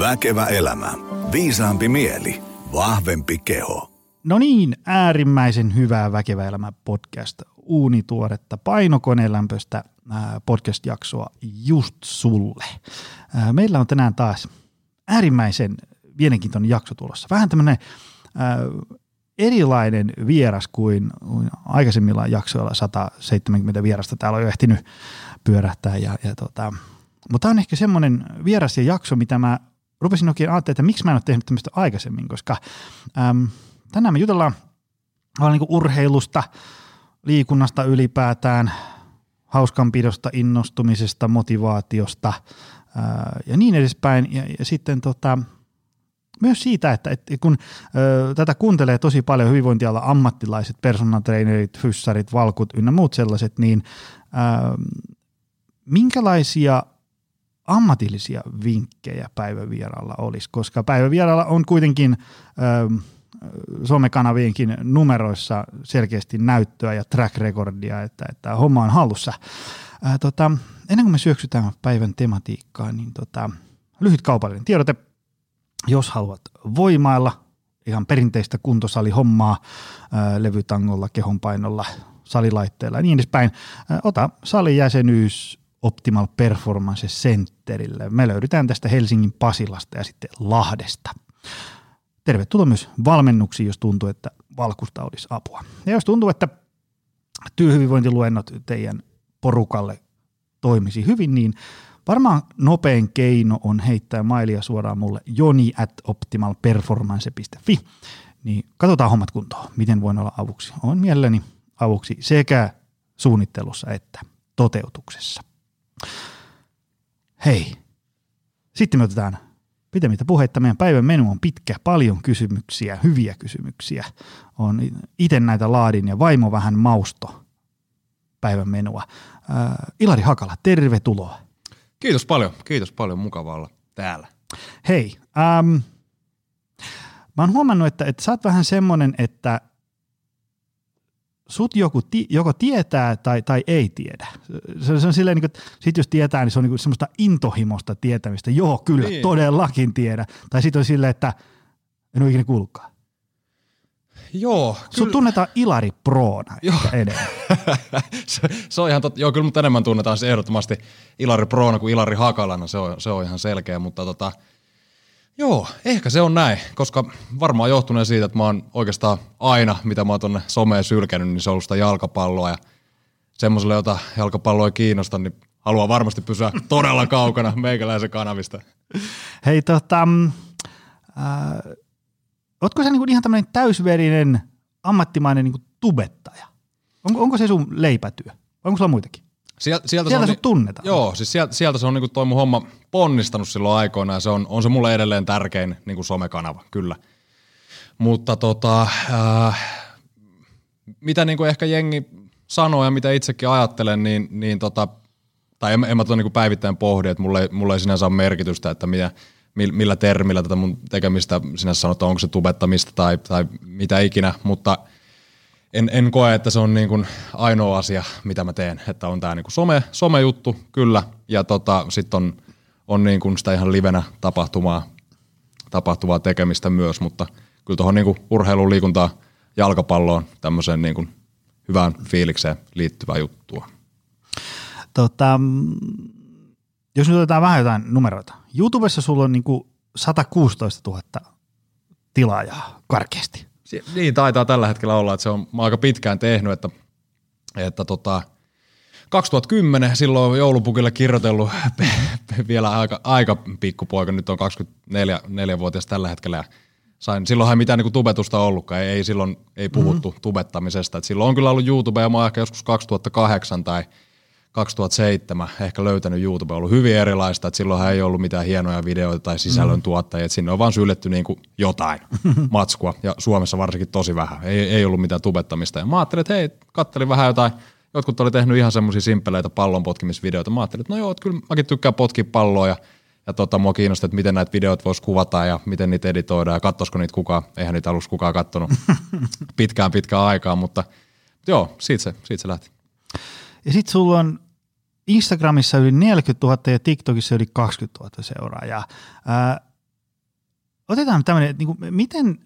Väkevä elämä. Viisaampi mieli. Vahvempi keho. No niin, äärimmäisen hyvää Väkevä elämä podcast. Uunituoretta painokonelämpöistä podcast-jaksoa just sulle. Meillä on tänään taas äärimmäisen mielenkiintoinen jakso tulossa. Vähän tämmöinen erilainen vieras kuin aikaisemmilla jaksoilla 170 vierasta täällä on jo ehtinyt pyörähtää. Ja, ja tota, mutta tämä on ehkä semmoinen vieras ja jakso, mitä mä rupesin oikein ajattelemaan, että miksi mä en ole tehnyt tämmöistä aikaisemmin, koska äm, tänään me jutellaan vaan niin urheilusta, liikunnasta ylipäätään, hauskanpidosta, innostumisesta, motivaatiosta ää, ja niin edespäin. Ja, ja sitten tota, myös siitä, että, että kun ö, tätä kuuntelee tosi paljon hyvinvointiala ammattilaiset, personal trainerit, fyssarit, valkut ynnä muut sellaiset, niin ö, minkälaisia ammatillisia vinkkejä päivävieraalla olisi, koska päivävieraalla on kuitenkin ö, somekanavienkin numeroissa selkeästi näyttöä ja track recordia, että, että homma on hallussa. Ää, tota, ennen kuin me syöksytään päivän tematiikkaan, niin tota, lyhyt kaupallinen tiedote – jos haluat voimailla ihan perinteistä kuntosalihommaa ää, levytangolla, kehonpainolla, salilaitteella ja niin edespäin, ää, ota salijäsenyys Optimal Performance Centerille. Me löydetään tästä Helsingin Pasilasta ja sitten Lahdesta. Tervetuloa myös valmennuksiin, jos tuntuu, että valkusta olisi apua. Ja jos tuntuu, että työhyvinvointiluennot teidän porukalle toimisi hyvin, niin Varmaan nopein keino on heittää mailia suoraan mulle joni at optimalperformance.fi. Niin katsotaan hommat kuntoon, miten voin olla avuksi. On mielelläni avuksi sekä suunnittelussa että toteutuksessa. Hei, sitten me otetaan pitemmittä puheitta. Meidän päivän menu on pitkä, paljon kysymyksiä, hyviä kysymyksiä. On itse näitä laadin ja vaimo vähän mausto päivän menua. Äh, Ilari Hakala, tervetuloa. Kiitos paljon, kiitos paljon, mukava olla täällä. Hei, ähm, mä oon huomannut, että, että sä oot vähän semmonen, että sut joku ti, joko tietää tai, tai ei tiedä. Se, se on silleen, niin kuin, sit jos tietää, niin se on niin kuin semmoista intohimosta tietämistä. Joo, kyllä, niin. todellakin tiedä. Tai sitten on silleen, että en ole ikinä kuullutkaan. Joo. Sut tunnetaan Ilari Proona Joo. edelleen. se, se, on ihan totta. Joo, kyllä mut enemmän tunnetaan se ehdottomasti Ilari Proona kuin Ilari Hakalana. Se on, se on ihan selkeä, mutta tota, Joo, ehkä se on näin, koska varmaan johtuneen siitä, että mä oon oikeastaan aina, mitä mä oon tonne someen sylkenyt, niin se on ollut sitä jalkapalloa ja semmoiselle, jota jalkapallo ei kiinnosta, niin haluaa varmasti pysyä todella kaukana meikäläisen kanavista. Hei tota, äh, Ootko sä niinku ihan tämmöinen täysverinen ammattimainen niinku tubettaja? Onko, onko se sun leipätyö? Onko sulla muitakin? Sieltä, sieltä, sieltä se on, tunnetaan. Joo, siis sieltä, sieltä se on niinku toi mun homma ponnistanut silloin aikoina ja se on, on se mulle edelleen tärkein niinku somekanava, kyllä. Mutta tota, äh, mitä niinku ehkä jengi sanoo ja mitä itsekin ajattelen, niin, niin tota, tai en, en mä tuon niinku päivittäin pohdi, että mulle, mulle ei sinänsä ole merkitystä, että mitä, millä termillä tätä mun tekemistä sinä sanot, onko se tubettamista tai, tai mitä ikinä, mutta en, en koe, että se on niin kuin ainoa asia, mitä mä teen, että on tämä niin kuin some, somejuttu, kyllä, ja tota, sitten on, on niin kuin sitä ihan livenä tapahtumaa, tapahtuvaa tekemistä myös, mutta kyllä tuohon niin urheiluun, liikuntaan, jalkapalloon, tämmöiseen niin kuin hyvään fiilikseen liittyvää juttua. Tota, jos nyt otetaan vähän jotain numeroita. YouTubessa sulla on niinku 116 000 tilaajaa karkeasti. Niin taitaa tällä hetkellä olla, että se on aika pitkään tehnyt, että, että tota, 2010 silloin joulupukille kirjoitellut vielä aika, aika pikkupoika, nyt on 24-vuotias tällä hetkellä ja sain, silloinhan ei mitään niin tubetusta ollutkaan, ei, ei silloin ei puhuttu mm-hmm. tubettamisesta. Et silloin on kyllä ollut YouTube ja mä oon ehkä joskus 2008 tai – 2007 ehkä löytänyt YouTube, on ollut hyvin erilaista, että silloin ei ollut mitään hienoja videoita tai sisällön mm. tuottajia, että sinne on vaan syljetty niin kuin jotain matskua, ja Suomessa varsinkin tosi vähän, ei, ei ollut mitään tubettamista, ja mä ajattelin, että hei, kattelin vähän jotain, jotkut oli tehnyt ihan semmoisia simppeleitä pallon potkimisvideoita, mä ajattelin, että no joo, että kyllä mäkin tykkään potkia palloa, ja ja tota, mua kiinnosti, että miten näitä videoita voisi kuvata ja miten niitä editoidaan ja katsoisiko niitä kukaan. Eihän niitä aluksi kukaan katsonut pitkään pitkään aikaa, mutta joo, siitä se, siitä se lähti. Ja sitten sulla on Instagramissa yli 40 000 ja TikTokissa yli 20 000 seuraajaa. Ää, otetaan tämmöinen, niin kuin, miten,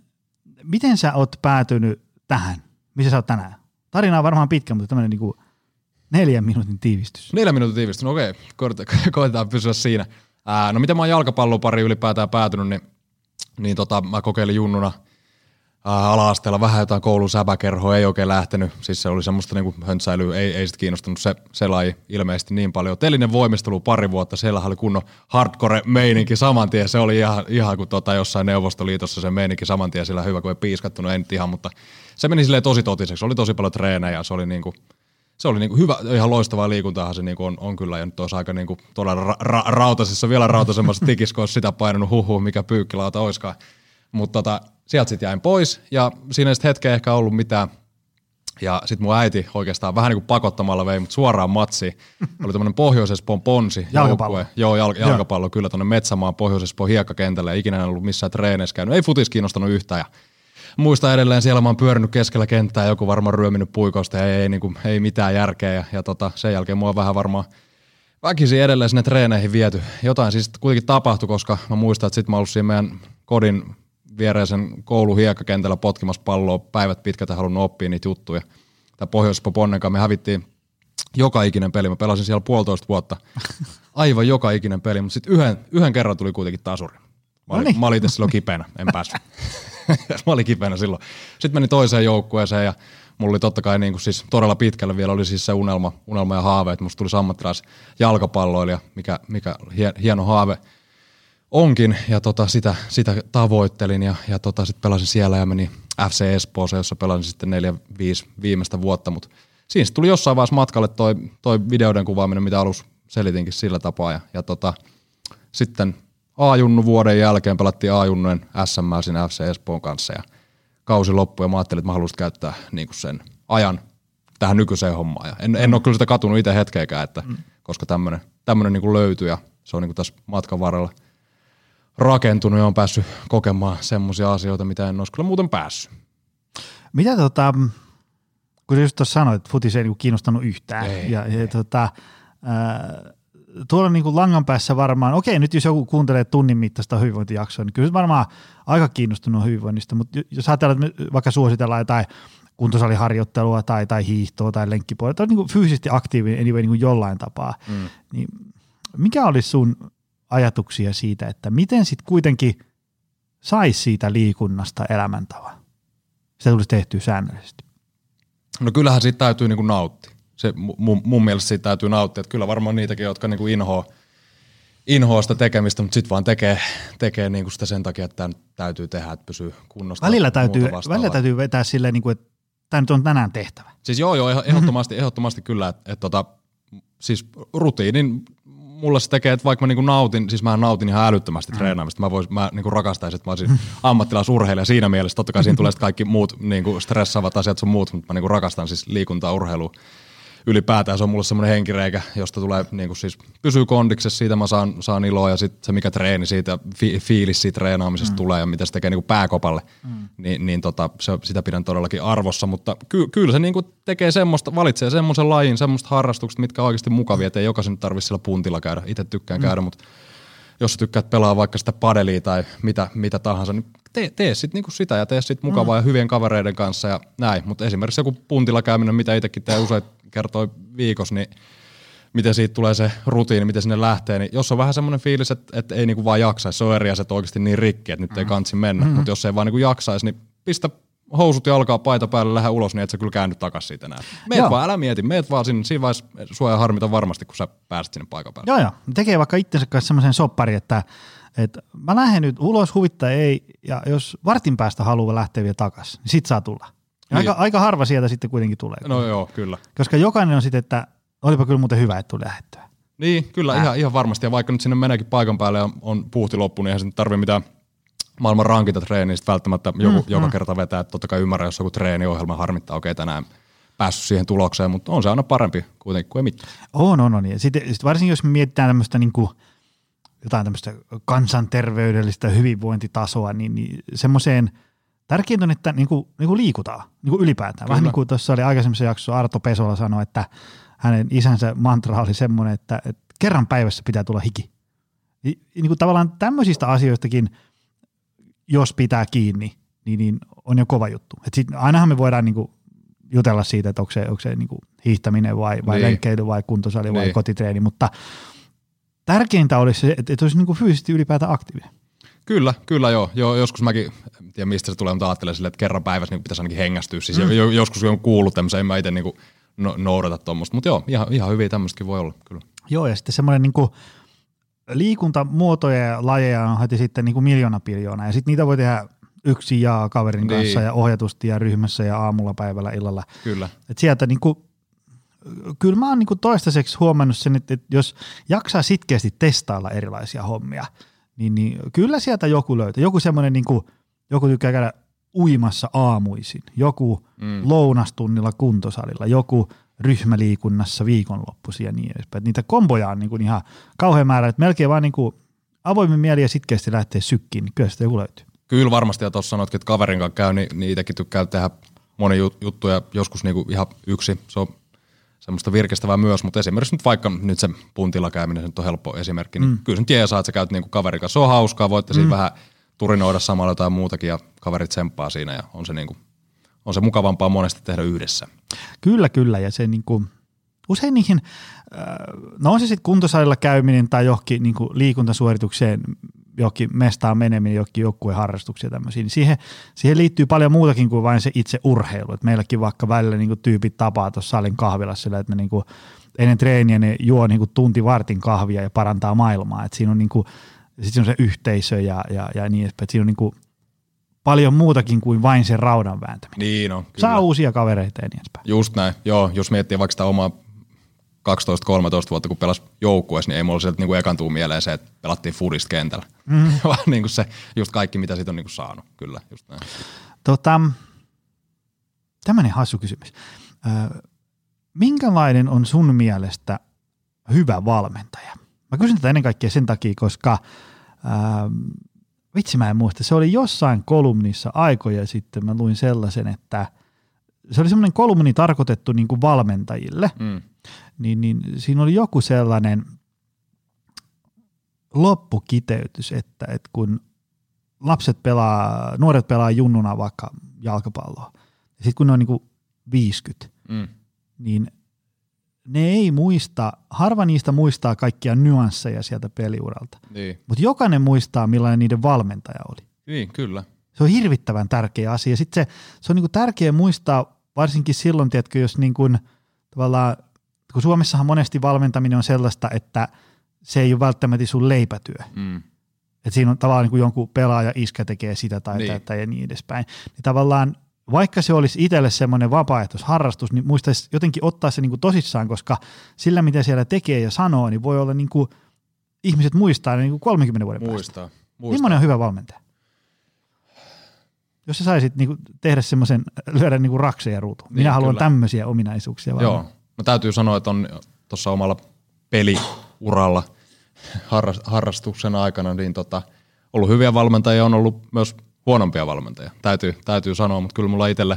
miten sä oot päätynyt tähän, missä sä oot tänään? Tarina on varmaan pitkä, mutta tämmöinen niin kuin neljän minuutin tiivistys. Neljän minuutin tiivistys, no okei, koitetaan pysyä siinä. Ää, no miten mä oon jalkapallopari ylipäätään päätynyt, niin, niin tota, mä kokeilin junnuna – ala-asteella vähän jotain koulun säbäkerhoa, ei oikein lähtenyt. Siis se oli semmoista niinku höntsäilyä, ei, ei sitten kiinnostunut se, se laji ilmeisesti niin paljon. Telinen voimistelu pari vuotta, siellä oli kunnon hardcore-meininki saman tien. Se oli ihan, ihan kuin tota jossain Neuvostoliitossa se meininki saman tien, sillä hyvä kuin ei piiskattunut, en ihan, mutta se meni silleen tosi totiseksi. Oli tosi paljon treenejä, se oli niinku, se oli niinku hyvä, ihan loistavaa liikuntaahan se niinku on, on, kyllä, ja nyt olisi aika niinku todella ra- ra- rautasessa, vielä rautaisemmassa tikissä, kun olisi sitä painanut huhu, mikä pyykkilauta olisikaan. Mutta tota, sieltä sitten jäin pois ja siinä ei sitten hetkeä ehkä ollut mitään. Ja sitten mun äiti oikeastaan vähän niin kuin pakottamalla vei mut suoraan matsi. Oli tämmöinen Pohjois-Espoon ponsi. Jalkapallo. Joukkue. Joo, jal- jalkapallo Joo. kyllä tuonne Metsämaan Pohjois-Espoon hiekkakentälle. Ei ikinä en ollut missään treeneissä käynyt. Ei futis kiinnostanut yhtään. Ja muista edelleen siellä mä oon pyörinyt keskellä kenttää, joku varmaan ryöminyt puikosta ja ei, ei, niin kuin, ei mitään järkeä. Ja, ja tota, sen jälkeen mua vähän varmaan väkisin edelleen sinne treeneihin viety. Jotain siis kuitenkin tapahtui, koska mä muistan, että sitten mä ollut siinä meidän kodin viereisen koulu hiekkakentällä potkimassa palloa päivät pitkät ja halunnut oppia niitä juttuja. Tämä pohjois ponnen me hävittiin joka ikinen peli. Mä pelasin siellä puolitoista vuotta. Aivan joka ikinen peli, mutta sitten yhden, yhden kerran tuli kuitenkin tasuri. Mä olin, mä olin itse silloin kipeänä, en päässyt. mä olin kipeänä silloin. Sitten menin toiseen joukkueeseen ja mulla oli totta kai niin kuin siis todella pitkälle vielä oli siis se unelma, unelma ja haave, että musta tuli ammattilais jalkapalloilija, mikä, mikä hieno haave – onkin, ja tota, sitä, sitä tavoittelin, ja, ja tota, sitten pelasin siellä ja meni FC Espooseen, jossa pelasin sitten neljä, viisi viimeistä vuotta, mutta siinä tuli jossain vaiheessa matkalle toi, toi videoiden kuvaaminen, mitä alus selitinkin sillä tapaa, ja, ja tota, sitten A-junnu vuoden jälkeen pelattiin A-junnujen SM siinä FC Espoon kanssa, ja kausi loppui, ja mä ajattelin, että mä haluaisin käyttää niin kuin sen ajan tähän nykyiseen hommaan, ja en, en ole kyllä sitä katunut itse hetkeäkään, että, mm. koska tämmöinen niin löytyi, ja se on niin kuin tässä matkan varrella – rakentunut ja on päässyt kokemaan semmoisia asioita, mitä en olisi kyllä muuten päässyt. Mitä tota, kun just tuossa sanoit, että futis ei niinku kiinnostanut yhtään. Ei, ja, ei. ja tota, äh, tuolla niinku langan päässä varmaan, okei nyt jos joku kuuntelee tunnin mittaista hyvinvointijaksoa, niin kyllä varmaan aika kiinnostunut hyvinvoinnista, mutta jos ajatellaan, että me vaikka suositellaan jotain kuntosaliharjoittelua tai, tai hiihtoa tai lenkkipuolta, tai niin fyysisesti aktiivinen anyway, niin kuin jollain tapaa, mm. niin mikä olisi sun ajatuksia siitä, että miten sitten kuitenkin saisi siitä liikunnasta elämäntavan. Sitä tulisi tehtyä säännöllisesti. No kyllähän siitä täytyy niin kuin nauttia. Se, mun, mun mielestä siitä täytyy nauttia. Että kyllä varmaan niitäkin, jotka niin kuin inhoa, inhoa sitä tekemistä, mutta sitten vaan tekee, tekee niin kuin sitä sen takia, että tämä täytyy tehdä, että pysyy kunnosta. Välillä täytyy, välillä täytyy vetää silleen, niin kuin, että tämä nyt on tänään tehtävä. Siis joo, joo, ehdottomasti, ehdottomasti kyllä, että, että tota, siis rutiinin mulla se tekee, että vaikka mä niinku nautin, siis mä nautin ihan älyttömästi mm. treenaamista, mä, vois, mä niinku rakastaisin, että mä olisin ammattilaisurheilija siinä mielessä. Totta kai siinä tulee kaikki muut niinku stressaavat asiat sun muut, mutta mä niinku rakastan siis liikuntaa, urheilua ylipäätään se on mulle semmoinen henkireikä, josta tulee niin kuin siis pysyy kondiksessa, siitä mä saan, saan iloa ja sitten se mikä treeni siitä, fi, fiilis siitä treenaamisesta mm. tulee ja mitä se tekee niin kuin pääkopalle, mm. niin, niin tota, se, sitä pidän todellakin arvossa, mutta ky, kyllä se niin kuin tekee semmoista, valitsee semmoisen lajin, semmoista harrastukset, mitkä on oikeasti mukavia, että ei jokaisen tarvitse sillä puntilla käydä, itse tykkään mm. käydä, mutta jos sä tykkäät pelaa vaikka sitä padelia tai mitä, mitä tahansa, niin tee, tee sit niinku sitä ja tee sit mukavaa mm. ja hyvien kavereiden kanssa ja näin. Mutta esimerkiksi joku puntilla käyminen, mitä itsekin tee usein kertoi viikossa, niin miten siitä tulee se rutiini, miten sinne lähtee, niin jos on vähän semmoinen fiilis, että, että ei niinku vaan jaksaisi, se on eri asia, oikeasti niin rikki, että nyt mm. ei kansi mennä, mm-hmm. mutta jos ei vaan niinku jaksaisi, niin pistä housut ja alkaa paita päälle, lähde ulos, niin et sä kyllä käänny takaisin siitä enää. Meet joo. vaan, älä mieti, meet vaan sinne, siinä vaiheessa sua harmita varmasti, kun sä pääset sinne paikan päälle. Joo, joo. Tekee vaikka itsensä kanssa semmoisen soppari, että, että mä lähden nyt ulos, huvittaa ei, ja jos vartin päästä haluaa lähteä vielä takaisin, niin sit saa tulla. Niin. Aika, aika harva sieltä sitten kuitenkin tulee. No joo, kyllä. Koska jokainen on sitten, että olipa kyllä muuten hyvä, että tuli lähettyä. Niin, kyllä, ihan, ihan varmasti. Ja vaikka nyt sinne meneekin paikan päälle ja on puhti loppu, niin eihän se tarvitse mitään maailman rankinta treeniä välttämättä joku, mm, joka mm. kerta vetää. Että totta kai ymmärrän, jos joku treeniohjelma harmittaa, okei okay, tänään päässyt siihen tulokseen, mutta on se aina parempi kuitenkin kuin ei mitään. On, on, on. Ja sitten sit varsinkin jos me mietitään tämmöistä niin kuin, jotain tämmöistä kansanterveydellistä hyvinvointitasoa, niin, niin semmoiseen – tärkeintä on, että niin kuin, niin kuin liikutaan niin kuin ylipäätään. Kyllä. Vähän niin kuin tuossa oli aikaisemmassa jaksossa Arto Pesola sanoi, että hänen isänsä mantra oli semmoinen, että, että kerran päivässä pitää tulla hiki. Niin kuin tavallaan tämmöisistä asioistakin jos pitää kiinni, niin, niin on jo kova juttu. Et sit, ainahan me voidaan niinku jutella siitä, että onko se, onko se niinku hiihtäminen vai, vai Niin. lenkkeily vai kuntosali vai Niin. kotitreeni, mutta tärkeintä olisi se, että, että olisi niinku fyysisesti ylipäätään aktiivinen. Kyllä, kyllä joo. joo. Joskus mäkin, en tiedä mistä se tulee, mutta ajattelen silleen, että kerran päivässä niin pitäisi ainakin hengästyä. Siis mm. jo, joskus on kuullut tämmöisen, en mä itse niin no, noudata tuommoista. Mutta joo, ihan, ihan hyviä tämmöistäkin voi olla, kyllä. Joo, ja sitten semmoinen niinku liikuntamuotoja ja lajeja on heti sitten niinku miljoona piljoona, ja sitten niitä voi tehdä yksin ja kaverin Niin. kanssa ja ohjatusti ja ryhmässä ja aamulla, päivällä, illalla. Kyllä. Et sieltä niinku, kyllä mä oon niinku toistaiseksi huomannut sen, että jos jaksaa sitkeästi testailla erilaisia hommia, niin, niin kyllä sieltä joku löytää. Joku semmoinen, niinku, joku tykkää käydä uimassa aamuisin, joku mm. lounastunnilla kuntosalilla, joku ryhmäliikunnassa viikonloppuisin ja niin edespäin. Et niitä komboja on niinku ihan kauhean määrä, että melkein vaan niinku avoimin mieli ja sitkeästi lähtee sykkiin, niin kyllä sitä joku löytyy. Kyllä varmasti, ja tuossa sanoitkin, että kaverin kanssa käy, niin, niin itsekin tykkää tehdä moni jut- juttuja, joskus niinku ihan yksi, se on semmoista virkistävää myös, mutta esimerkiksi nyt vaikka nyt se puntilla käyminen, se nyt on helppo esimerkki, niin mm. kyllä se nyt jeesaa, että sä käyt niinku kaverin kanssa, se on hauskaa, voitte siinä vähän turinoida samalla jotain muutakin ja kaverit tsemppaa siinä ja on se, niinku, on se mukavampaa monesti tehdä yhdessä. Kyllä, kyllä. Ja se niinku, usein niihin, äh, no on se sitten kuntosalilla käyminen tai johonkin niinku liikuntasuoritukseen, johonkin mestaan meneminen, johonkin joukkueen harrastuksia tämmöisiä, niin siihen, siihen liittyy paljon muutakin kuin vain se itse urheilu. Et meilläkin vaikka välillä niinku tyypit tapaa tuossa salin kahvilassa sillä, että ne niinku, ennen treeniä ne juo niinku tunti vartin kahvia ja parantaa maailmaa. Et siinä on niinku, sit siinä on se yhteisö ja, ja, ja niin edespäin. Et siinä on niinku paljon muutakin kuin vain se raudan vääntäminen. Niin on, kyllä. Saa uusia kavereita ja niin edespäin. Just näin, joo, jos miettii vaikka sitä omaa 12-13 vuotta, kun pelas joukkueessa, niin ei mulla sieltä niinku ekan tuu mieleen se, että pelattiin fudista kentällä. Mm. Vaan niinku se, just kaikki, mitä siitä on niinku saanut, kyllä, just näin. Tota, tämmöinen hassu kysymys. Ö, minkälainen on sun mielestä hyvä valmentaja? Mä kysyn tätä ennen kaikkea sen takia, koska ää, vitsi mä en muista, se oli jossain kolumnissa aikoja sitten, mä luin sellaisen, että se oli semmoinen kolumni tarkoitettu niin kuin valmentajille, Mm. niin, niin siinä oli joku sellainen loppukiteytys, että, että kun lapset pelaa, nuoret pelaa junnuna vaikka jalkapalloa, ja sitten kun ne on niin kuin 50, Mm. niin ne ei muista, harva niistä muistaa kaikkia nyansseja sieltä peliuralta, Niin. mutta jokainen muistaa, millainen niiden valmentaja oli. niin, kyllä. Se on hirvittävän tärkeä asia. Sitten se, se on niinku tärkeä muistaa, varsinkin silloin, tiedätkö, jos niinku, tavallaan, kun Suomessahan monesti valmentaminen on sellaista, että se ei ole välttämättä sun leipätyö. Mm. Että siinä on tavallaan niin kuin jonkun pelaaja iskä tekee sitä tai Niin. niin. tätä ja niin edespäin. Niin tavallaan vaikka se olisi itselle semmoinen vapaaehtoisharrastus, niin muistaisi jotenkin ottaa se niin kuin tosissaan, koska sillä mitä siellä tekee ja sanoo, niin voi olla niin kuin, ihmiset muistaa ne niin kuin 30 vuoden päästä. Muistaa. Muistaa. Millainen on hyvä valmentaja? Jos sä saisit niin kuin, tehdä semmoisen, lyödä niin kuin rakseja ruutuun. Minä Niin, haluan kyllä. tämmöisiä ominaisuuksia. Joo. valmentaa. No täytyy sanoa, että on tuossa omalla peliuralla harrastuksen aikana niin tota, ollut hyviä valmentajia, on ollut myös huonompia valmentajia. Täytyy, täytyy sanoa, mutta kyllä mulla itselle,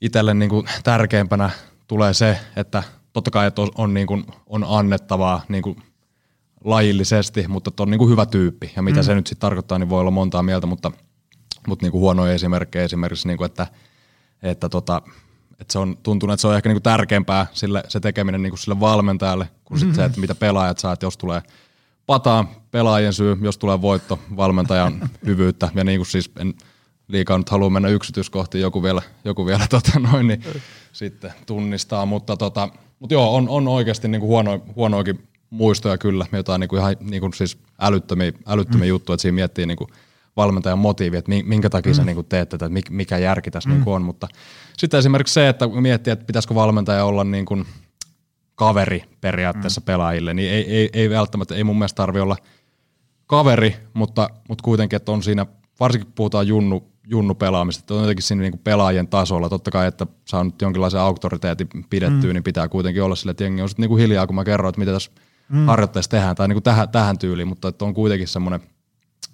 itselle niin kuin tärkeimpänä tulee se, että totta kai että on, on, niin kuin, on annettavaa niin kuin lajillisesti, mutta että on niin kuin hyvä tyyppi. Ja mitä mm. se nyt sitten tarkoittaa, niin voi olla montaa mieltä, mutta, mutta niin kuin huonoja esimerkkejä esimerkiksi, niin kuin, että, että, tota, että se on tuntunut, että se on ehkä niin kuin tärkeämpää sille, se tekeminen niin kuin sille valmentajalle, kuin sit se, että mitä pelaajat saa, että jos tulee pataa pelaajien syy, jos tulee voitto valmentajan hyvyyttä, ja niin kuin siis en liikaa nyt halua mennä yksityiskohtiin, joku vielä, joku vielä tota noin, niin sitten tunnistaa, mutta, tota, mutta joo, on, on oikeasti niin kuin huono, huonoakin muistoja kyllä, jotain niin kuin ihan niin kuin siis älyttömiä, älyttömiä mm. juttuja, että siinä miettii niin kuin valmentajan motiivi, että mi- minkä takia mm. sä niin teet tätä, että mik- mikä järki tässä mm. niin on, mutta sitten esimerkiksi se, että kun miettii, että pitäisikö valmentaja olla niin kuin kaveri periaatteessa mm. pelaajille, niin ei, ei, ei välttämättä, ei mun mielestä tarvi olla kaveri, mutta, mutta kuitenkin, että on siinä, varsinkin kun puhutaan junnu, junnu pelaamista, että on jotenkin siinä niin kuin pelaajien tasolla. Totta kai, että saa nyt jonkinlaisen auktoriteetin pidettyä, mm. niin pitää kuitenkin olla sille, että jengi on sitten niin kuin hiljaa, kun mä kerron, että mitä tässä mm. harjoitteessa tehdään, tai niin kuin tähän, tähän tyyliin, mutta että on kuitenkin semmoinen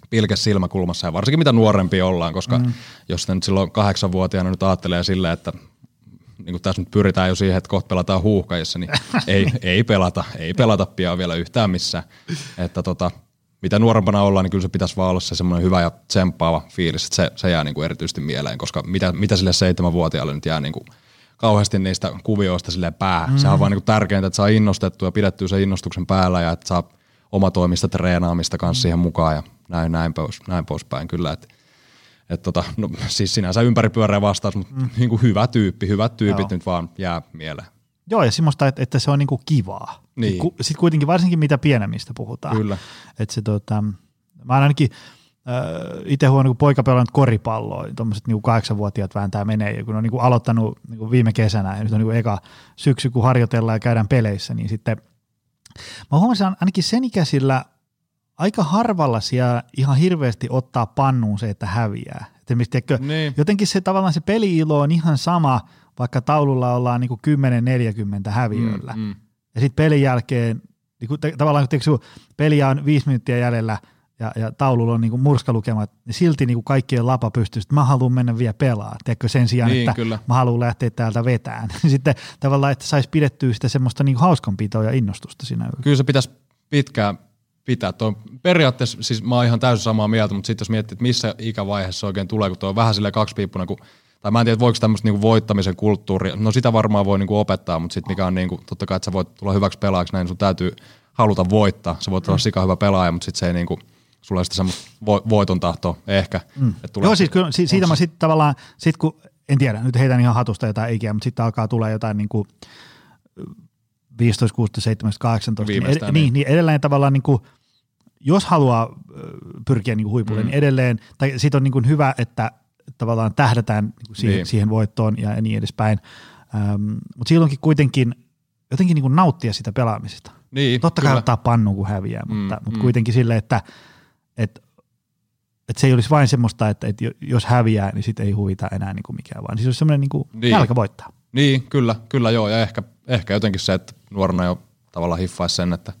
pilke silmäkulmassa, ja varsinkin mitä nuorempia ollaan, koska mm. jos sitä nyt silloin kahdeksanvuotiaana nyt ajattelee silleen, että niin kuin tässä nyt pyritään jo siihen, että kohta pelataan huuhkajissa, niin ei, ei pelata, ei pelata pian vielä yhtään missään. Että tota, mitä nuorempana ollaan, niin kyllä se pitäisi vaan olla se semmoinen hyvä ja tsemppaava fiilis, että se, se jää niin kuin erityisesti mieleen, koska mitä, mitä sille seitsemänvuotiaalle nyt jää niin kuin kauheasti niistä kuvioista sille päähän. Mm. Sehän on vaan niin kuin tärkeintä, että saa innostettua ja pidettyä sen innostuksen päällä ja että saa omatoimista treenaamista kanssa mm. siihen mukaan ja näin, näin, pois, näin poispäin kyllä. Että et tota, no, siis sinänsä ympäripyöreä vastaus, mutta mm. niin kuin hyvä tyyppi, hyvät tyypit Joo. nyt vaan jää mieleen. Joo, ja semmoista, että, että se on niinku kivaa. Niin. Sitten kuitenkin varsinkin mitä pienemmistä puhutaan. Kyllä. Että se tota, mä oon ainakin äh, itse huomannut, kun poika pelannut koripalloa, tuommoiset niinku kahdeksanvuotiaat vääntää menee, ja kun on niinku aloittanut niinku viime kesänä, ja nyt on niinku eka syksy, kun harjoitellaan ja käydään peleissä, niin sitten mä huomasin ainakin sen ikäisillä aika harvalla siellä ihan hirveästi ottaa pannuun se, että häviää. Että tiedätkö, Niin. jotenkin se tavallaan se peli-ilo on ihan sama, vaikka taululla ollaan niinku 10-40 häviöllä. Mm, mm. Ja sitten pelin jälkeen, niin te, tavallaan kun peliä on viisi minuuttia jäljellä ja, ja taululla on niin murskalukemat, niin silti niin kaikkien lapa pystyy, että mä haluan mennä vielä pelaa, tiedätkö, sen sijaan, Niin, että kyllä. mä haluan lähteä täältä vetään. Sitten tavallaan, että saisi pidettyä sitä semmoista niin hauskanpitoa ja innostusta siinä. Kyllä se pitäisi pitkään pitää. Tuo periaatteessa, siis mä oon ihan täysin samaa mieltä, mutta sitten jos miettii, että missä ikävaiheessa se oikein tulee, kun tuo on vähän silleen kaksipiippunen, kun tai mä en tiedä, voiko tämmöistä niinku voittamisen kulttuuria, no sitä varmaan voi niinku opettaa, mutta sitten mikä on niinku, totta kai, että sä voit tulla hyväksi pelaajaksi, näin sun täytyy haluta voittaa. Sä voit olla sika hyvä pelaaja, mutta sitten se ei niinku, sulla ei sitä semmoista vo, voiton tahtoa ehkä. Mm. Joo, siis kyllä, si- siitä mä sitten tavallaan, sit kun, en tiedä, nyt heitän ihan hatusta jotain ikiä, mutta sitten alkaa tulla jotain niin kuin 15, 16, 17, 18, niin, ed- niin, niin. niin edelleen tavallaan niin kuin, jos haluaa pyrkiä niin kuin huipulle, mm. niin edelleen, tai siitä on niin kuin hyvä, että tavallaan tähdätään niin kuin siihen, Niin. siihen voittoon ja niin edespäin. Ähm, mutta silloinkin kuitenkin jotenkin niin kuin nauttia sitä pelaamisesta. Niin, Totta kai kyllä. ottaa pannu, kun häviää, Mm, mutta, mutta mm. kuitenkin silleen, että, että, että se ei olisi vain semmoista, että, että jos häviää, niin sitten ei huvita enää niin kuin mikään, vaan siis olisi semmoinen niin kuin Niin. nälkä voittaa. Niin, kyllä, kyllä joo, ja ehkä, ehkä jotenkin se, että nuorena jo tavallaan hiffaisi sen, että,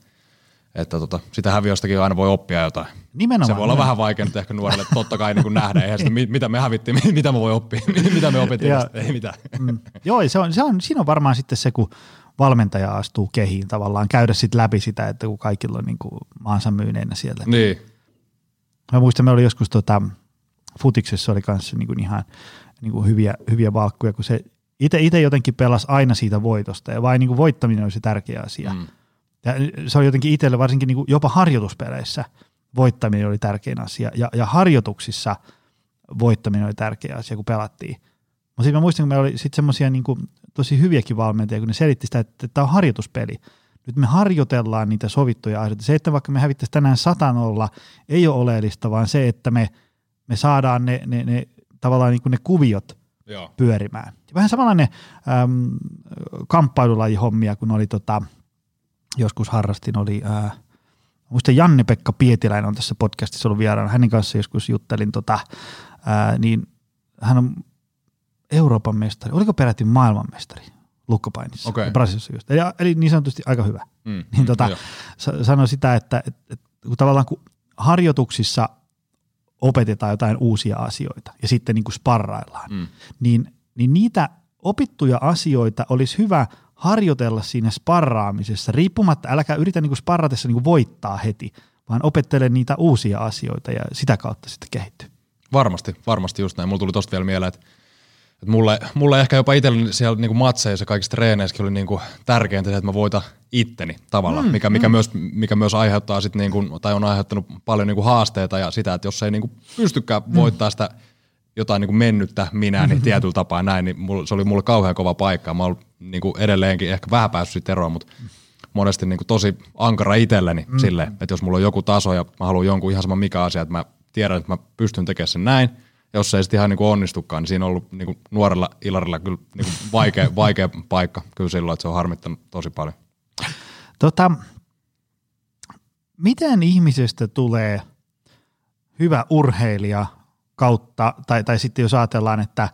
että tota, sitä häviöstäkin aina voi oppia jotain. Nimenomaan. Se voi olla vähän vaikea nyt ehkä nuorelle totta kai niin kuin nähdä, eihän sitä, mi- mitä me hävittiin, mi- mitä me voi oppia, mitä me opittiin, Joo. tästä, ei mitään. Mm. Joo, ja se on, se on, siinä on varmaan sitten se, kun valmentaja astuu kehiin tavallaan, käydä sitten läpi sitä, että kun kaikilla on niin kuin maansa myyneenä siellä. Niin, Mä muistan, me oli joskus tota, futiksessa oli kanssa niin kuin ihan niin kuin hyviä, hyviä valkkuja, kun se itse, itse jotenkin pelasi aina siitä voitosta ja vain niin kuin voittaminen oli se tärkeä asia. Mm. Ja se on jotenkin itselle varsinkin niin kuin jopa harjoituspeleissä voittaminen oli tärkein asia ja, ja harjoituksissa voittaminen oli tärkeä asia, kun pelattiin. Mutta sitten mä muistan, kun meillä oli sitten semmoisia niin tosi hyviäkin valmentajia, kun ne selitti sitä, että tämä on harjoituspeli. Nyt me harjoitellaan niitä sovittuja asioita. Se, että vaikka me hävittäisiin tänään satanolla, ei ole oleellista, vaan se, että me, me saadaan ne, ne, ne tavallaan niin kuin ne kuviot joo. pyörimään. Vähän samanlainen äm, kamppailulajihommia, kun oli tota, joskus harrastin, oli ää, muistan Janne-Pekka Pietiläinen on tässä podcastissa ollut vieraana, hänen kanssa joskus juttelin, tota, ää, niin hän on Euroopan mestari, oliko peräti maailmanmestari lukkopainissa, Okei. Brasiliassa just. Eli, eli niin sanotusti aika hyvä. Mm. Niin tota, sa- sanoi sitä, että, että, että kun tavallaan kun harjoituksissa opetetaan jotain uusia asioita ja sitten niin kuin sparraillaan, Mm. niin, niin niitä opittuja asioita olisi hyvä harjoitella siinä sparraamisessa, riippumatta, äläkä yritä niin kuin sparratessa niin kuin voittaa heti, vaan opettele niitä uusia asioita ja sitä kautta sitten kehittyy. Varmasti, varmasti just näin. Mulla tuli tosta vielä mieleen, että, että mulle, mulle ehkä jopa itselleni siellä niinku matseissa ja kaikissa treeneissäkin oli niinku tärkeintä se, että mä voitan itteni tavallaan, mm, mikä, mikä, mm. Myös, mikä myös aiheuttaa sit niinku, tai on aiheuttanut paljon niinku haasteita ja sitä, että jos ei niinku pystykään mm. voittaa sitä jotain niinku mennyttä minä niin tietyllä tapaa näin, niin mulla, se oli mulle kauhean kova paikka. Mä oon niinku edelleenkin ehkä vähän päässyt siitä eroon, mutta monesti niinku tosi ankara itselleni mm. silleen, että jos mulla on joku taso ja mä haluan jonkun ihan sama mikä asia, että mä tiedän, että mä pystyn tekemään sen näin, jos se ei sitten ihan niinku onnistukaan, niin siinä on ollut niinku nuorella Ilarilla kyllä niinku vaikea, vaikea paikka kyllä silloin, että se on harmittanut tosi paljon. Tota, miten ihmisestä tulee hyvä urheilija kautta, tai, tai sitten jos ajatellaan, että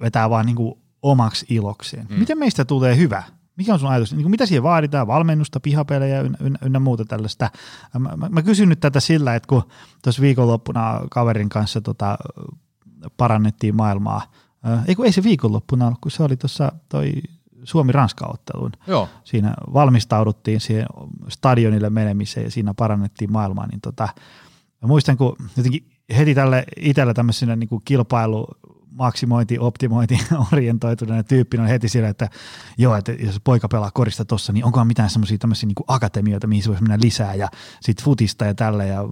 vetää vaan niin kuin omaksi ilokseen. Mm. Miten meistä tulee hyvä? Mikä on sun ajatus? Niin kuin mitä siihen vaaditaan? Valmennusta, pihapelejä ynnä, ynnä, ynnä muuta tällaista. Mä, mä, mä kysyn nyt tätä sillä, että kun tuossa viikonloppuna kaverin kanssa tota, parannettiin maailmaa, Äh, ei kun ei se viikonloppuna ollut, kun se oli tuossa toi Suomi-Ranska-otteluun. Joo. Siinä valmistauduttiin siihen stadionille menemiseen ja siinä parannettiin maailmaa. Niin tota, mä muistan, kun jotenkin heti tälle itsellä tämmöisenä niin kuin kilpailu maksimointi, optimointi, orientoituneena tyyppinä on heti siellä, että joo, että jos poika pelaa korista tossa, niin onkohan mitään semmoisia tämmöisiä niin akatemioita, mihin se voisi mennä lisää ja sit futista ja tällä ja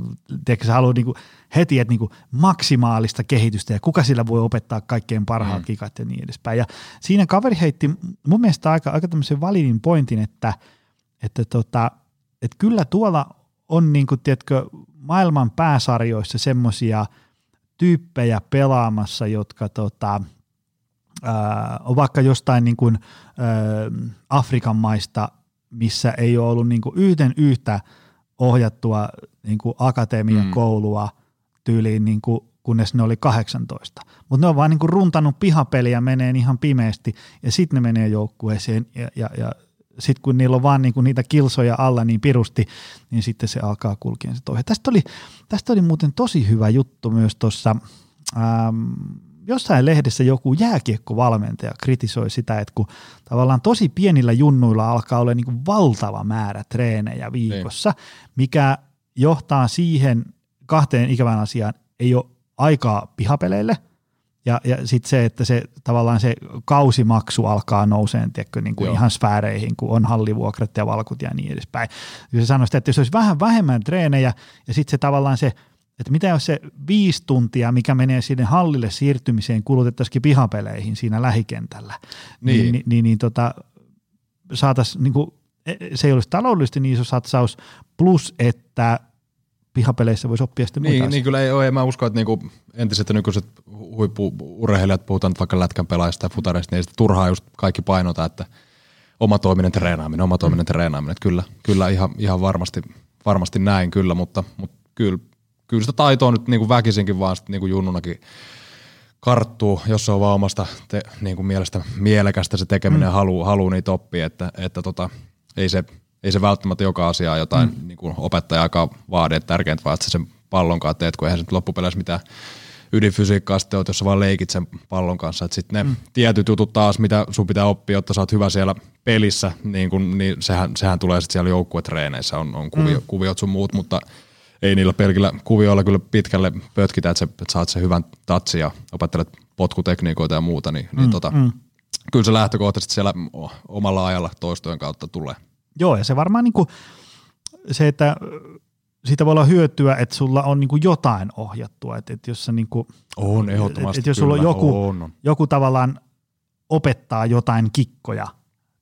tiedätkö, sä haluat niin kuin heti, että niin kuin maksimaalista kehitystä ja kuka sillä voi opettaa kaikkein parhaat mm. kikat ja niin edespäin. Ja siinä kaveri heitti mun mielestä aika, aika tämmöisen validin pointin, että, että, tota, että kyllä tuolla on niin kuin, tiedätkö, maailman pääsarjoissa semmoisia – tyyppejä pelaamassa, jotka tota, ää, on vaikka jostain niin kuin, ää, Afrikan maista, missä ei ole ollut niin kuin yhden yhtä ohjattua niin kuin akatemiakoulua mm. tyyliin, niin kuin, kunnes ne oli 18. Mutta ne on vaan niin kuin runtanut pihapeliä, menee ihan pimeästi ja sitten ne menee joukkueeseen ja, ja, ja sitten kun niillä on vaan niinku niitä kilsoja alla niin pirusti, niin sitten se alkaa kulkea se toihe. Tästä oli, tästä oli muuten tosi hyvä juttu myös tuossa, ähm, jossain lehdessä joku jääkiekkovalmentaja kritisoi sitä, että kun tavallaan tosi pienillä junnuilla alkaa olla niinku valtava määrä treenejä viikossa, niin. mikä johtaa siihen kahteen ikävään asiaan, ei ole aikaa pihapeleille – ja, ja sitten se, että se tavallaan se kausimaksu alkaa nouseen tiedätkö, niin kuin ihan sfääreihin, kun on hallivuokrat ja valkut ja niin edespäin. Ja se sanoi että jos olisi vähän vähemmän treenejä ja sitten se tavallaan se, että mitä jos se viisi tuntia, mikä menee sinne hallille siirtymiseen, kulutettaisiin pihapeleihin siinä lähikentällä, niin, niin, niin, niin, niin tota, saataisiin, niin kuin, e, se ei olisi taloudellisesti niin iso satsaus, plus että pihapeleissä voisi oppia sitten niin, niin kyllä ei ole, mä usko, että niinku entiset ja nykyiset huippuurheilijat, puhutaan nyt vaikka lätkän pelaajista ja futareista, niin ei turhaa just kaikki painota, että oma toiminen treenaaminen, oma toiminen treenaaminen, että kyllä, kyllä ihan, ihan varmasti, varmasti näin kyllä, mutta, mutta kyllä, kyllä sitä taitoa nyt niin kuin väkisinkin vaan sitten niin kuin junnunakin karttuu, jos se on vaan omasta te, niin kuin mielestä mielekästä se tekeminen mm. haluu, haluu niitä oppia, että, että tota, ei, se, ei se välttämättä joka asiaa jotain mm. niin kuin opettajaakaan vaadi, että tärkeintä vaan, että sen pallonkaan teet, kun eihän se nyt loppupeleissä mitään ydinfysiikkaa sitten oot, jos sä vaan leikit sen pallon kanssa. Että sitten ne mm. tietyt jutut taas, mitä sun pitää oppia, jotta sä oot hyvä siellä pelissä, niin, kun, niin sehän, sehän tulee sitten siellä joukkuetreeneissä, on, on kuvio, mm. kuviot sun muut, mutta ei niillä pelkillä kuvioilla kyllä pitkälle pötkitä, että, sä, että saat sen hyvän tatsin ja opettelet potkutekniikoita ja muuta, niin, niin mm, niin tota, mm. kyllä se lähtökohtaisesti siellä omalla ajalla toistojen kautta tulee. Joo, ja se varmaan niin kuin se, että siitä voi olla hyötyä, että sulla on niin jotain ohjattua. Että, että jos sä niin kuin, on, ehdottomasti. Että jos sulla on joku, on. joku tavallaan opettaa jotain kikkoja,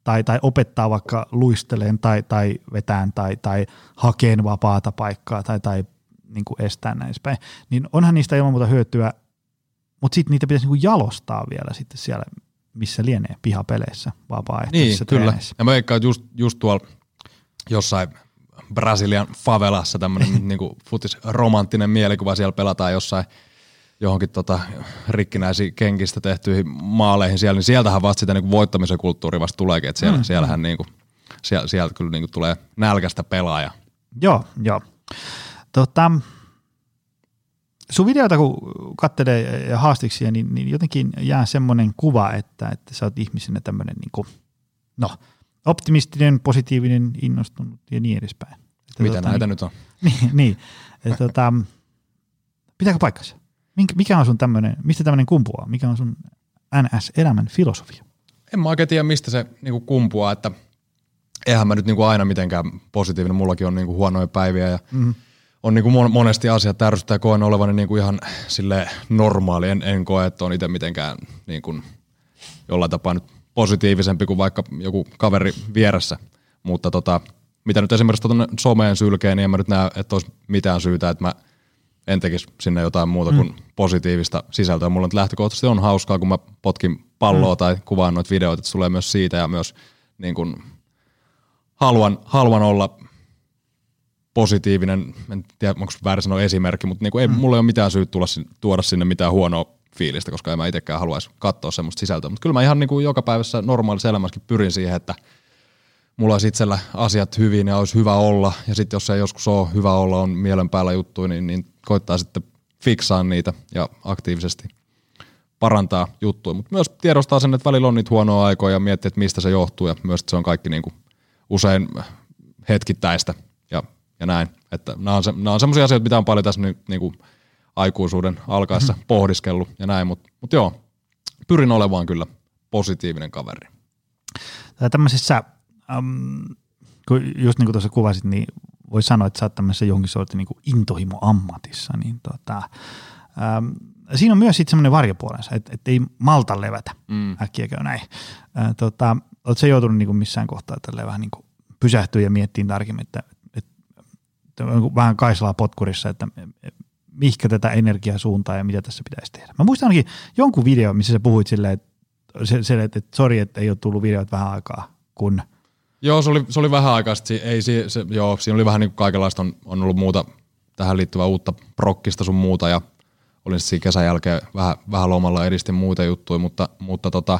tai, tai opettaa vaikka luisteleen tai, tai vetään tai, tai hakeen vapaata paikkaa tai, tai niin kuin estää näin päin, niin onhan niistä ilman muuta hyötyä, mutta sitten niitä pitäisi niin kuin jalostaa vielä sitten siellä, missä lienee pihapeleissä vapaaehtoisissa Niin, kyllä. Ja mä veikkaan, just, just tuolla jossain Brasilian favelassa tämmöinen niinku futis romanttinen mielikuva, siellä pelataan jossain johonkin tota, rikkinäisiin kenkistä tehtyihin maaleihin siellä, niin sieltähän vasta sitä niinku voittamisen kulttuuri vasta tuleekin, että siellä, mm. siellähän niinku, siellä, sieltä kyllä niinku tulee nälkästä pelaaja. Joo, joo. Tota, sun videota kun katselee ja haastiksia, niin, niin jotenkin jää semmoinen kuva, että, että sä oot ihmisenä tämmöinen niinku, no, optimistinen, positiivinen, innostunut ja niin edespäin. Että Mitä tota, näitä niin, nyt on? Niin, niin että, tota, pitääkö paikkansa? Mikä on sun tämmöinen, mistä tämmöinen kumpuaa? Mikä on sun NS-elämän filosofia? En mä oikein tiedä, mistä se niinku kumpuaa, että eihän mä nyt niinku aina mitenkään positiivinen, mullakin on niinku huonoja päiviä ja mm-hmm. On niinku monesti asiat ärsyttää ja koen olevani niinku ihan sille normaali, en, en koe, että on itse mitenkään niinku jollain tapaa nyt positiivisempi kuin vaikka joku kaveri vieressä, mutta tota, mitä nyt esimerkiksi tuonne someen sylkeen, niin en mä nyt näe, että olisi mitään syytä, että mä en tekisi sinne jotain muuta mm. kuin positiivista sisältöä. Mulla nyt lähtökohtaisesti on hauskaa, kun mä potkin palloa mm. tai kuvaan noita videoita, että tulee myös siitä ja myös niin kuin, haluan, haluan olla positiivinen, en tiedä onko väärin sanoa esimerkki, mutta niin kuin ei, mm. mulla ei ole mitään syytä tulla, tuoda sinne mitään huonoa fiilistä, koska en mä itsekään haluaisi katsoa semmoista sisältöä. Mutta kyllä mä ihan niin kuin joka päivässä normaalissa elämässäkin pyrin siihen, että mulla olisi itsellä asiat hyvin ja olisi hyvä olla. Ja sitten jos ei joskus ole hyvä olla, on mielen päällä juttuja, niin, niin koittaa sitten fiksaa niitä ja aktiivisesti parantaa juttuja, mutta myös tiedostaa sen, että välillä on niitä huonoja aikoja ja miettii, että mistä se johtuu ja myös, että se on kaikki niin kuin usein hetkittäistä ja, näin. Että nämä on, se, nämä on sellaisia asioita, mitä on paljon tässä nyt niin kuin aikuisuuden alkaessa mm. pohdiskellut ja näin, mutta mut joo, pyrin olemaan kyllä positiivinen kaveri. Tai tämmöisessä, um, kun just niin kuin tuossa kuvasit, niin voi sanoa, että sä oot tämmöisessä jonkin sortin niin intohimo ammatissa, niin tota, um, siinä on myös sitten semmoinen varjopuolensa, että, että ei malta levätä, mm. äkkiä käy näin. Äh, tota, Oletko se joutunut niin kuin missään kohtaa tälle vähän niin kuin pysähtyä ja miettiä tarkemmin, että vähän kaislaa potkurissa, että mihinkä tätä energiaa suuntaa ja mitä tässä pitäisi tehdä. Mä muistan ainakin jonkun video, missä sä puhuit silleen, että, se, että, että sori, että ei ole tullut videot vähän aikaa, kun – Joo, se oli, se oli vähän aikaa Ei, se, se, joo, siinä oli vähän niin kuin kaikenlaista, on, on ollut muuta tähän liittyvää uutta prokkista sun muuta ja olin siinä kesän jälkeen vähän, vähän lomalla edistin muita juttuja, mutta, mutta tota,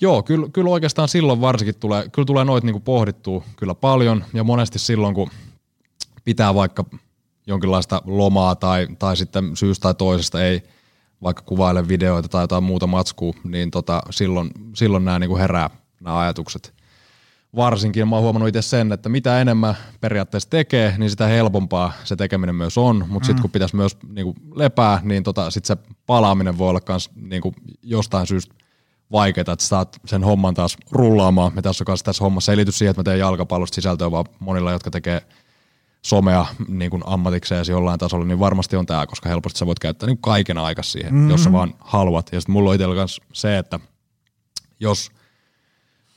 joo, kyllä, kyllä oikeastaan silloin varsinkin tulee, kyllä tulee noit niin pohdittua kyllä paljon ja monesti silloin, kun pitää vaikka jonkinlaista lomaa tai, tai sitten syystä tai toisesta ei vaikka kuvaile videoita tai jotain muuta matskua, niin tota, silloin, silloin nämä niin herää nämä ajatukset varsinkin mä oon huomannut itse sen, että mitä enemmän periaatteessa tekee, niin sitä helpompaa se tekeminen myös on, mutta mm. sitten kun pitäisi myös niinku lepää, niin tota, sit se palaaminen voi olla myös niinku jostain syystä vaikeaa, että saat sen homman taas rullaamaan. Me tässä on tässä hommassa ei liity siihen, että mä teen jalkapallosta sisältöä, vaan monilla, jotka tekee somea niin kuin ammatikseen jollain tasolla, niin varmasti on tämä, koska helposti sä voit käyttää niin kaiken aika siihen, mm-hmm. jos sä vaan haluat. Ja sitten mulla on itsellä se, että jos –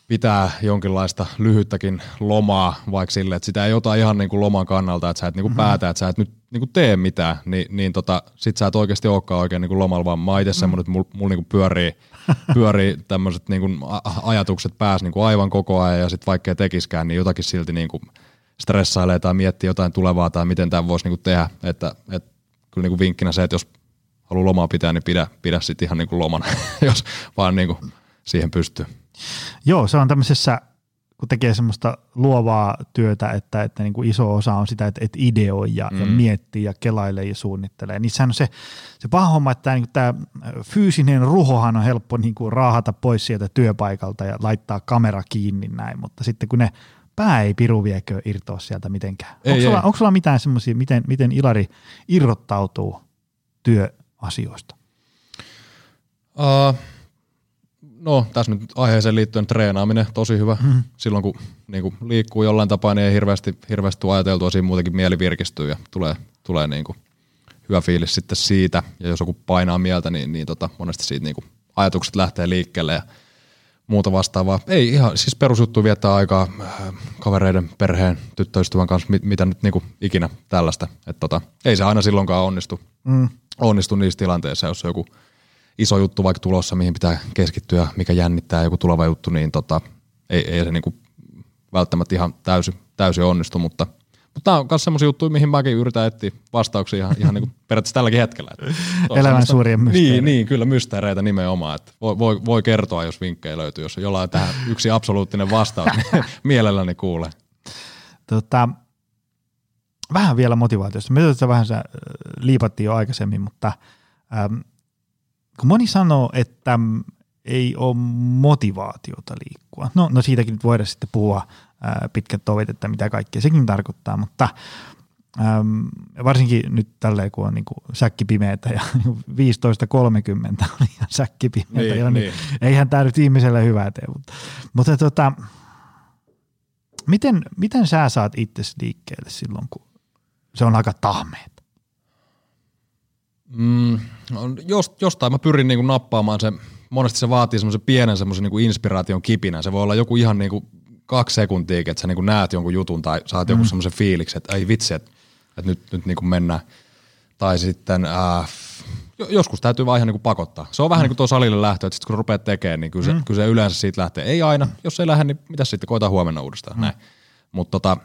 pitää jonkinlaista lyhyttäkin lomaa, vaikka sille, että sitä ei ota ihan niin kuin loman kannalta, että sä et niin kuin mm-hmm. päätä, että sä et nyt niin kuin tee mitään, niin, niin tota, sit sä et oikeasti olekaan oikein niin kuin lomalla, vaan mä itse mm. semmoinen, että mulla mul niin kuin pyörii, pyörii tämmöiset niin kuin ajatukset päässä niin kuin aivan koko ajan, ja sitten vaikka ei tekiskään, niin jotakin silti niin kuin stressailee tai miettii jotain tulevaa tai miten tämä voisi niin kuin tehdä, että, että kyllä niin kuin vinkkinä se, että jos haluaa lomaa pitää, niin pidä, pidä sitten ihan niin kuin lomana, jos vaan niin kuin siihen pystyy. Joo, se on tämmöisessä, kun tekee semmoista luovaa työtä, että, että niin kuin iso osa on sitä, että, että ideoi ja, mm. ja miettii ja kelailee ja suunnittelee. Niin sehän on se, se paha homma, että tämä, niin tämä fyysinen ruhohan on helppo niin kuin raahata pois sieltä työpaikalta ja laittaa kamera kiinni näin, mutta sitten kun ne pää ei piru viekö irtoa sieltä mitenkään. Ei, onko, sulla, onko sulla mitään semmoisia, miten, miten Ilari irrottautuu työasioista? Uh, no tässä nyt aiheeseen liittyen treenaaminen tosi hyvä. Mm. Silloin kun niin kuin liikkuu jollain tapaa, niin ei hirveästi, hirveästi tule ajateltua, siinä muutenkin mieli virkistyy ja tulee, tulee niin kuin hyvä fiilis sitten siitä. Ja jos joku painaa mieltä, niin, niin tota, monesti siitä niin kuin ajatukset lähtee liikkeelle ja muuta vastaavaa. Ei ihan, siis perusjuttu viettää aikaa äh, kavereiden, perheen, tyttöystävän kanssa, mit, mitä nyt niin kuin ikinä tällaista. Et tota, ei se aina silloinkaan onnistu, mm. onnistu niissä tilanteissa, jos on joku – iso juttu vaikka tulossa, mihin pitää keskittyä, mikä jännittää joku tuleva juttu, niin tota, ei, ei se niinku välttämättä ihan täysin, täysin onnistu, mutta mutta tämä on myös semmoisia juttuja, mihin mäkin yritän etsiä vastauksia ihan, ihan niin kuin periaatteessa tälläkin hetkellä. Elämän suuria mysteereitä. Niin, niin, kyllä mysteereitä nimenomaan. Että voi, voi, voi kertoa, jos vinkkejä löytyy. Jos on jollain tähän yksi absoluuttinen vastaus, niin mielelläni kuulee. Tota, vähän vielä motivaatiosta. Me tätä vähän liipattiin jo aikaisemmin, mutta äm, kun moni sanoo, että ei ole motivaatiota liikkua. No, no siitäkin nyt voidaan sitten puhua pitkät tovet, että mitä kaikkea sekin tarkoittaa, mutta äm, varsinkin nyt tälleen, kun on niin säkki pimeätä ja 15.30 on ihan säkki pimeätä, niin, niin. eihän tämä nyt ihmiselle hyvää tee. Mutta, mutta tota, miten, miten sä saat itse liikkeelle silloin, kun se on aika tahmeet? Mm, jost, jostain mä pyrin niinku nappaamaan se, monesti se vaatii semmoisen pienen semmoisen niinku inspiraation kipinä. Se voi olla joku ihan niinku kaksi sekuntia, että sä niinku näet jonkun jutun tai saat mm. joku semmoisen fiiliksen, että ei vitsi, että, että nyt, nyt niinku mennään. Tai sitten äh, joskus täytyy vaan ihan niinku pakottaa. Se on vähän mm. niin kuin tuo salille lähtö, että sit kun rupeat tekemään, niin kyllä se, mm. kyllä se yleensä siitä lähtee. Ei aina, jos ei lähde, niin mitä sitten, koita huomenna uudestaan. Mm. Näin. Mutta tota,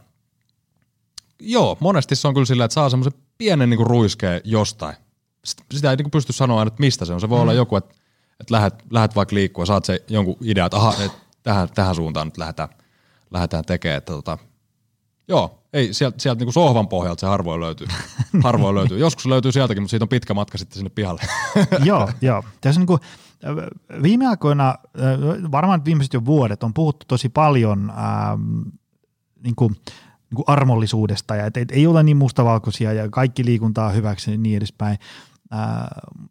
joo, monesti se on kyllä sillä, että saa semmoisen pienen niinku ruiskeen jostain sitä ei niin pysty sanoa että mistä se on. Se voi mm. olla joku, että, että lähdet, lähdet vaikka liikkua, saat se jonkun idea, että aha, että tähän, tähän suuntaan nyt lähdetään, lähdetään tekemään. Että tota, Joo, ei sieltä, sieltä niinku sohvan pohjalta se harvoin löytyy. harvoin löytyy. Joskus löytyy sieltäkin, mutta siitä on pitkä matka sitten sinne pihalle. joo, joo. Tässä niinku, viime aikoina, varmaan viimeiset jo vuodet, on puhuttu tosi paljon ähm, niinku, niinku armollisuudesta ja et, et, ei ole niin mustavalkoisia ja kaikki liikuntaa hyväksi ja niin edespäin. Äh,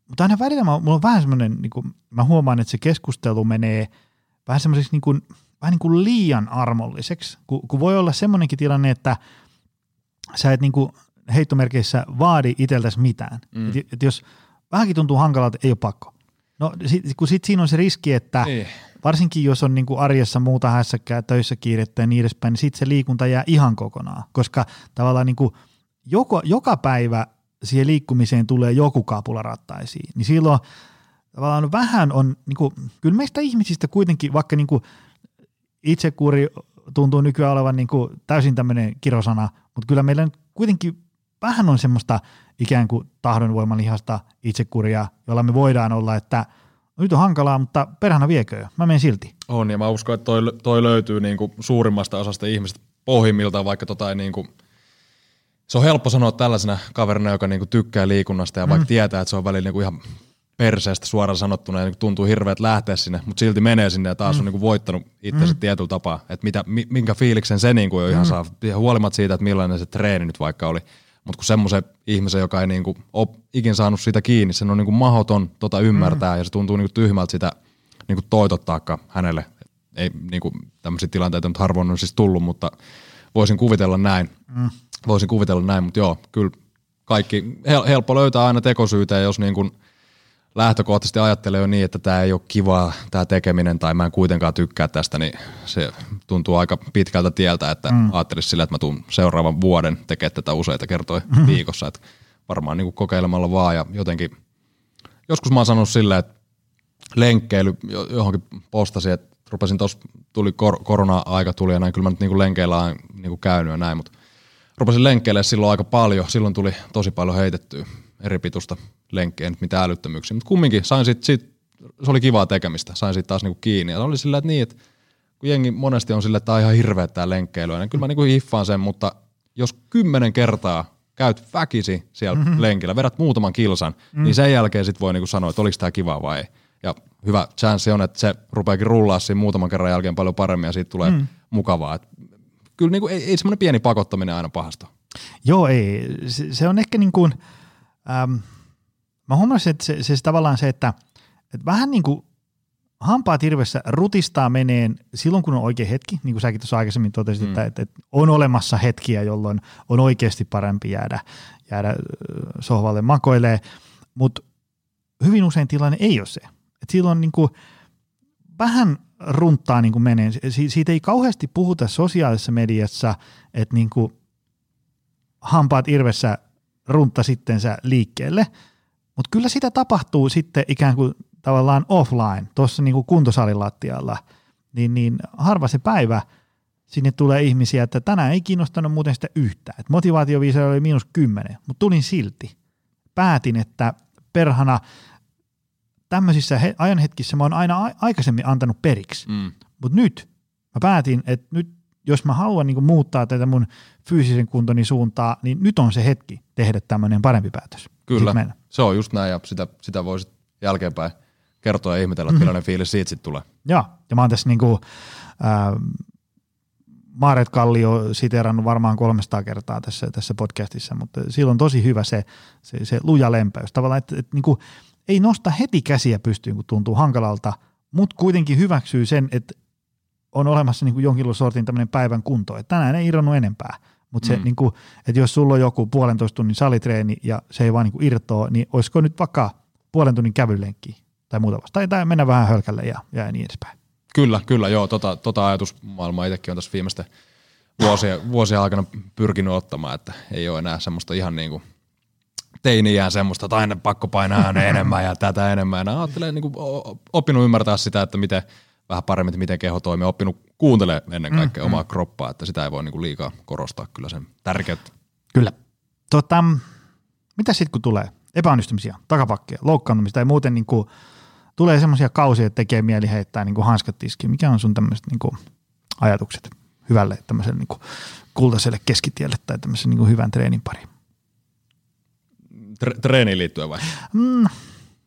mutta aina välillä mä, mulla on vähän semmoinen, niinku, mä huomaan, että se keskustelu menee vähän semmoiseksi niinku, vähän niin kuin liian armolliseksi, kun, kun voi olla semmoinenkin tilanne, että sä et niin kuin heittomerkeissä vaadi itseltäsi mitään. Mm. Et, et jos vähänkin tuntuu hankalalta, ei ole pakko. No sit, kun sit siinä on se riski, että ei. varsinkin jos on niin kuin arjessa muuta hässäkkää, töissä kiirettä ja niin edespäin, niin sitten se liikunta jää ihan kokonaan, koska tavallaan niin kuin joko, joka päivä siihen liikkumiseen tulee joku kapula rattaisiin, niin silloin tavallaan vähän on, niin kuin, kyllä meistä ihmisistä kuitenkin, vaikka niin kuin itsekuri tuntuu nykyään olevan niin kuin täysin tämmöinen kirosana, mutta kyllä meillä kuitenkin vähän on semmoista ikään kuin tahdonvoimalihasta itsekuria, jolla me voidaan olla, että nyt on hankalaa, mutta perhana viekö, mä menen silti. On, ja mä uskon, että toi, toi löytyy niin kuin suurimmasta osasta ihmistä pohjimmiltaan, vaikka tota ei niin kuin, se on helppo sanoa tällaisena kaverina, joka niin kuin tykkää liikunnasta ja vaikka mm. tietää, että se on välillä niin kuin ihan perseestä suoraan sanottuna ja niin tuntuu hirveät lähteä sinne, mutta silti menee sinne ja taas mm. on niin voittanut itsensä mm. tietyllä tapaa, että mitä, minkä fiiliksen se niin kuin jo ihan mm. saa, huolimatta siitä, että millainen se treeni nyt vaikka oli. Mutta kun semmoisen ihmisen, joka ei niin kuin ole ikin saanut sitä kiinni, sen on niin kuin mahoton tota ymmärtää mm. ja se tuntuu niin kuin tyhmältä sitä niin kuin toitottaakaan hänelle. Ei niin kuin tämmöisiä tilanteita nyt harvoin on siis tullut, mutta voisin kuvitella näin. Mm. Voisin kuvitella näin, mutta joo, kyllä kaikki, helppo löytää aina tekosyytä, jos niin kuin – lähtökohtaisesti ajattelee jo niin, että tämä ei ole kivaa tämä tekeminen tai mä en kuitenkaan tykkää tästä, niin se tuntuu aika pitkältä tieltä, että mm. ajattelisi sillä, että mä tuun seuraavan vuoden tekemään tätä useita kertoja mm. viikossa, että varmaan niin kuin kokeilemalla vaan ja jotenkin, joskus mä oon sanonut silleen, että lenkkeily johonkin postasin, että rupesin tuossa, tuli kor- korona-aika tuli ja näin, kyllä mä nyt niin kuin lenkeillä on niin kuin käynyt ja näin, mutta rupesin lenkkeille silloin aika paljon, silloin tuli tosi paljon heitettyä eri pituista lenkkiä, nyt mitä älyttömyyksiä, mutta kumminkin sain sit, sit, se oli kivaa tekemistä, sain sitten taas niinku kiinni. Ja oli sillä, että niin, että kun jengi monesti on sillä, että tämä on ihan hirveä tämä lenkkeily, niin kyllä mä niinku hiffaan sen, mutta jos kymmenen kertaa käyt väkisi siellä mm-hmm. lenkillä, vedät muutaman kilsan, mm. niin sen jälkeen sitten voi niinku sanoa, että oliko tämä kivaa vai ei. Ja hyvä chanssi on, että se rupeakin rullaa siinä muutaman kerran jälkeen paljon paremmin ja siitä tulee mm. mukavaa. Et kyllä niinku, ei, ei semmoinen pieni pakottaminen aina pahasta. Joo, ei. Se, se on ehkä niin kuin – Ähm, mä huomasin, että se, se, se tavallaan se, että, että vähän niin kuin hampaa tirvessä rutistaa meneen silloin, kun on oikea hetki, niin kuin säkin tuossa aikaisemmin totesit, mm. että, että, että on olemassa hetkiä, jolloin on oikeasti parempi jäädä, jäädä sohvalle makoilee, mutta hyvin usein tilanne ei ole se. Et silloin niin kuin vähän runttaa niin kuin menee. Si- siitä ei kauheasti puhuta sosiaalisessa mediassa, että niin kuin hampaat irvessä runta sitten sä liikkeelle. Mutta kyllä sitä tapahtuu sitten ikään kuin tavallaan offline, tuossa niin kuin kuntosalin lattialla, niin, niin harva se päivä sinne tulee ihmisiä, että tänään ei kiinnostanut muuten sitä yhtään. Et motivaatioviisa oli miinus kymmenen, mutta tulin silti. Päätin, että perhana tämmöisissä he- ajanhetkissä mä oon aina a- aikaisemmin antanut periksi, mm. mutta nyt mä päätin, että nyt jos mä haluan niin muuttaa tätä mun fyysisen kuntoni suuntaa, niin nyt on se hetki tehdä tämmöinen parempi päätös. Kyllä, se on just näin ja sitä, sitä voisit jälkeenpäin kertoa ja ihmetellä, että mm-hmm. millainen fiilis siitä sitten tulee. Joo, ja mä oon tässä niinku, äh, Maaret Kallio siteerannut varmaan 300 kertaa tässä, tässä podcastissa, mutta silloin on tosi hyvä se, se, se luja lempeys. Tavallaan, että, että niinku, ei nosta heti käsiä pystyyn, kun tuntuu hankalalta, mutta kuitenkin hyväksyy sen, että on olemassa niin kuin jonkin sortin tämmöinen päivän kunto, että tänään ei irronnut enempää. Mutta se, mm. niin kuin, että jos sulla on joku puolentoista tunnin salitreeni ja se ei vaan niin kuin irtoa, niin olisiko nyt vaikka puolen tunnin kävelylenkki tai muuta vasta. Tai, tai mennä vähän hölkälle ja, ja niin edespäin. Kyllä, kyllä, joo. Tota, tota ajatusmaailmaa itsekin on tässä viimeisten vuosien, vuosien aikana pyrkinyt ottamaan, että ei ole enää semmoista ihan niin kuin teiniään semmoista, että aina pakko painaa enemmän ja tätä enemmän. Ja ajattelee, niin kuin, oppinut ymmärtää sitä, että miten – vähän paremmin, että miten keho toimii, oppinut kuuntele ennen kaikkea mm, omaa mm. kroppaa, että sitä ei voi niin kuin liikaa korostaa kyllä sen tärkeyttä. Kyllä. Tota, mitä sitten kun tulee epäonnistumisia, takapakkeja, loukkaantumista ja muuten niin kuin, tulee semmoisia kausia, että tekee mieli heittää niin kuin hanskat tiskiin. Mikä on sun tämmöiset niin kuin, ajatukset? hyvälle tämmöiselle niin kuin kultaiselle keskitielle tai tämmöisen niin kuin hyvän treenin pariin? Tre- treeniin liittyen vai? Mm,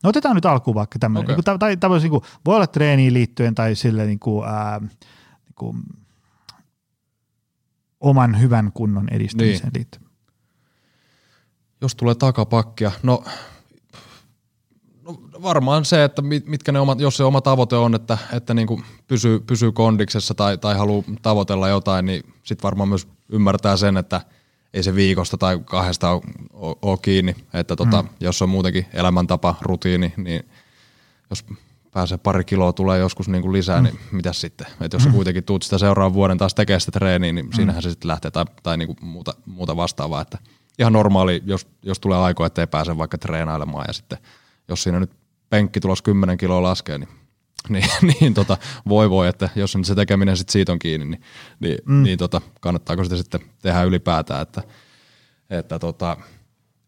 no otetaan nyt alkuun vaikka tämmöinen, okay. niin kuin, tai, niin kuin, voi olla treeniin liittyen tai sille niin kuin, ää, niin kuin, oman hyvän kunnon edistämiseen Niin. liittyen. Jos tulee takapakkia, no, no varmaan se, että mit- mitkä ne omat, jos se oma tavoite on, että, että niin kuin pysyy, pysyy kondiksessa tai, tai haluaa tavoitella jotain, niin sitten varmaan myös ymmärtää sen, että ei se viikosta tai kahdesta ole, kiinni, että tota, mm. jos on muutenkin elämäntapa, rutiini, niin jos pääsee pari kiloa tulee joskus niin kuin lisää, mm. niin mitäs sitten? Että jos sä kuitenkin tuut sitä seuraavan vuoden taas tekemään sitä treeniä, niin siinähän se sitten lähtee tai, tai niin kuin muuta, muuta vastaavaa. Että ihan normaali, jos, jos tulee aikoja, että ei pääse vaikka treenailemaan ja sitten jos siinä nyt penkki tulos 10 kiloa laskee, niin, niin, niin tota, voi voi, että jos se tekeminen sitten siitä on kiinni, niin, niin, mm. niin tota, kannattaako sitä sitten tehdä ylipäätään, että, että tota,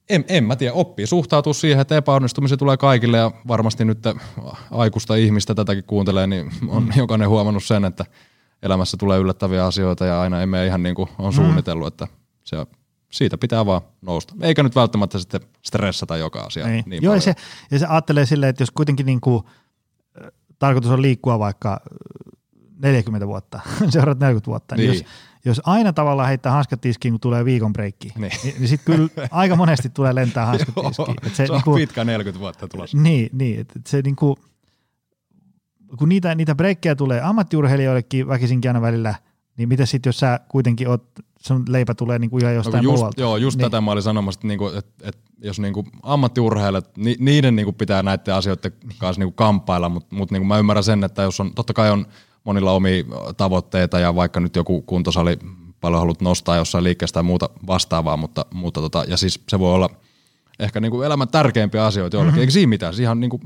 en, en mä tiedä, oppii suhtautua siihen, että epäonnistumisia tulee kaikille ja varmasti nyt aikuista ihmistä tätäkin kuuntelee, niin on mm. jokainen huomannut sen, että elämässä tulee yllättäviä asioita ja aina ei mene ihan niin kuin on suunnitellut, että se, siitä pitää vaan nousta. Eikä nyt välttämättä sitten stressata joka asia. Niin. Niin Joo, ja se, ja se ajattelee silleen, että jos kuitenkin niin kuin, äh, tarkoitus on liikkua vaikka äh, 40 vuotta, seuraavat 40 vuotta, niin, Niin. jos, jos aina tavallaan heittää hanskat tiskiin, kun tulee viikon breikki, niin, Niin. niin, sitten kyllä aika monesti tulee lentää hanskat tiskiin. Et se, se on niinku- pitkä 40 vuotta tulossa. Niin, niin että et se niinku, kun niitä, niitä breikkejä tulee ammattiurheilijoillekin väkisinkin aina välillä, niin mitä sitten jos sä kuitenkin oot, sun leipä tulee niinku ihan No, jostain kun just, muualta. joo, just niin. tätä mä olin sanomassa, että, niinku, että, että jos niinku ammattiurheilijat, ni, niiden niinku pitää näiden asioiden kanssa niinku kamppailla, mutta mut niinku mä ymmärrän sen, että jos on, totta kai on monilla omia tavoitteita ja vaikka nyt joku kuntosali paljon haluat nostaa jossain liikkeestä tai muuta vastaavaa, mutta, mutta tota, ja siis se voi olla ehkä niinku elämän tärkeimpiä asioita jollekin, mm-hmm. eikä siinä mitään, se ihan niinku,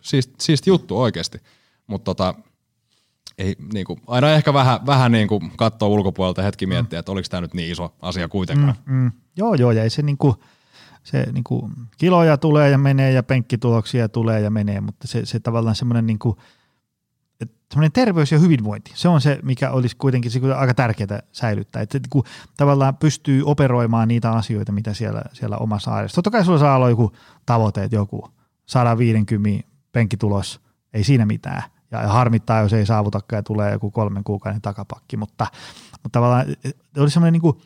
siisti, siisti juttu oikeasti, mutta tota, ei, niin kuin, aina ehkä vähän, vähän niin kuin katsoa ulkopuolelta hetki miettiä, että oliko tämä nyt niin iso asia kuitenkaan. Mm, mm. Joo, joo, ja ei se niinku, se niinku, kiloja tulee ja menee ja penkkituloksia tulee ja menee, mutta se, se tavallaan semmoinen niinku, et semmoinen terveys ja hyvinvointi, se on se, mikä olisi kuitenkin se aika tärkeää säilyttää, että niinku, tavallaan pystyy operoimaan niitä asioita, mitä siellä, siellä omassa arjessa. Totta kai sulla saa olla joku tavoite, että joku 150 penkkitulos, ei siinä mitään, ja harmittaa, jos ei saavutakaan ja tulee joku kolmen kuukauden takapakki, mutta, mutta tavallaan eh, olisi semmoinen niin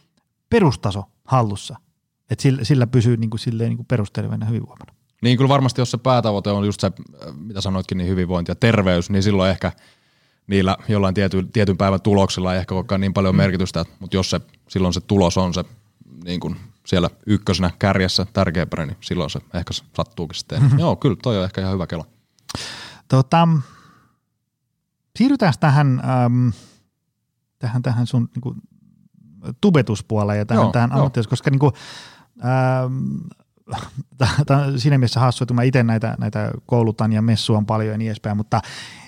perustaso hallussa, että sillä, sillä pysyy niin kuin, silleen niin kuin perusterveenä hyvinvoimana. Niin kyllä varmasti, jos se päätavoite on just se, äh, mitä sanoitkin, niin hyvinvointi ja terveys, niin silloin ehkä niillä jollain tiety, tietyn päivän tuloksilla ei ehkä olekaan niin paljon merkitystä, mutta jos se, silloin se tulos on se niin kuin siellä ykkösenä kärjessä tärkeämpänä, niin silloin se ehkä sattuukin sitten. Joo, kyllä toi on ehkä ihan hyvä kelo. Tota, siirrytään tähän, äm, tähän, tähän sun niin kuin, tubetuspuoleen ja tähän, Joo, tähän ammattiin, koska niin kuin, äm, tämä on siinä mielessä hassua, että mä itse näitä, näitä koulutan ja messuan paljon ja niin edespäin, mutta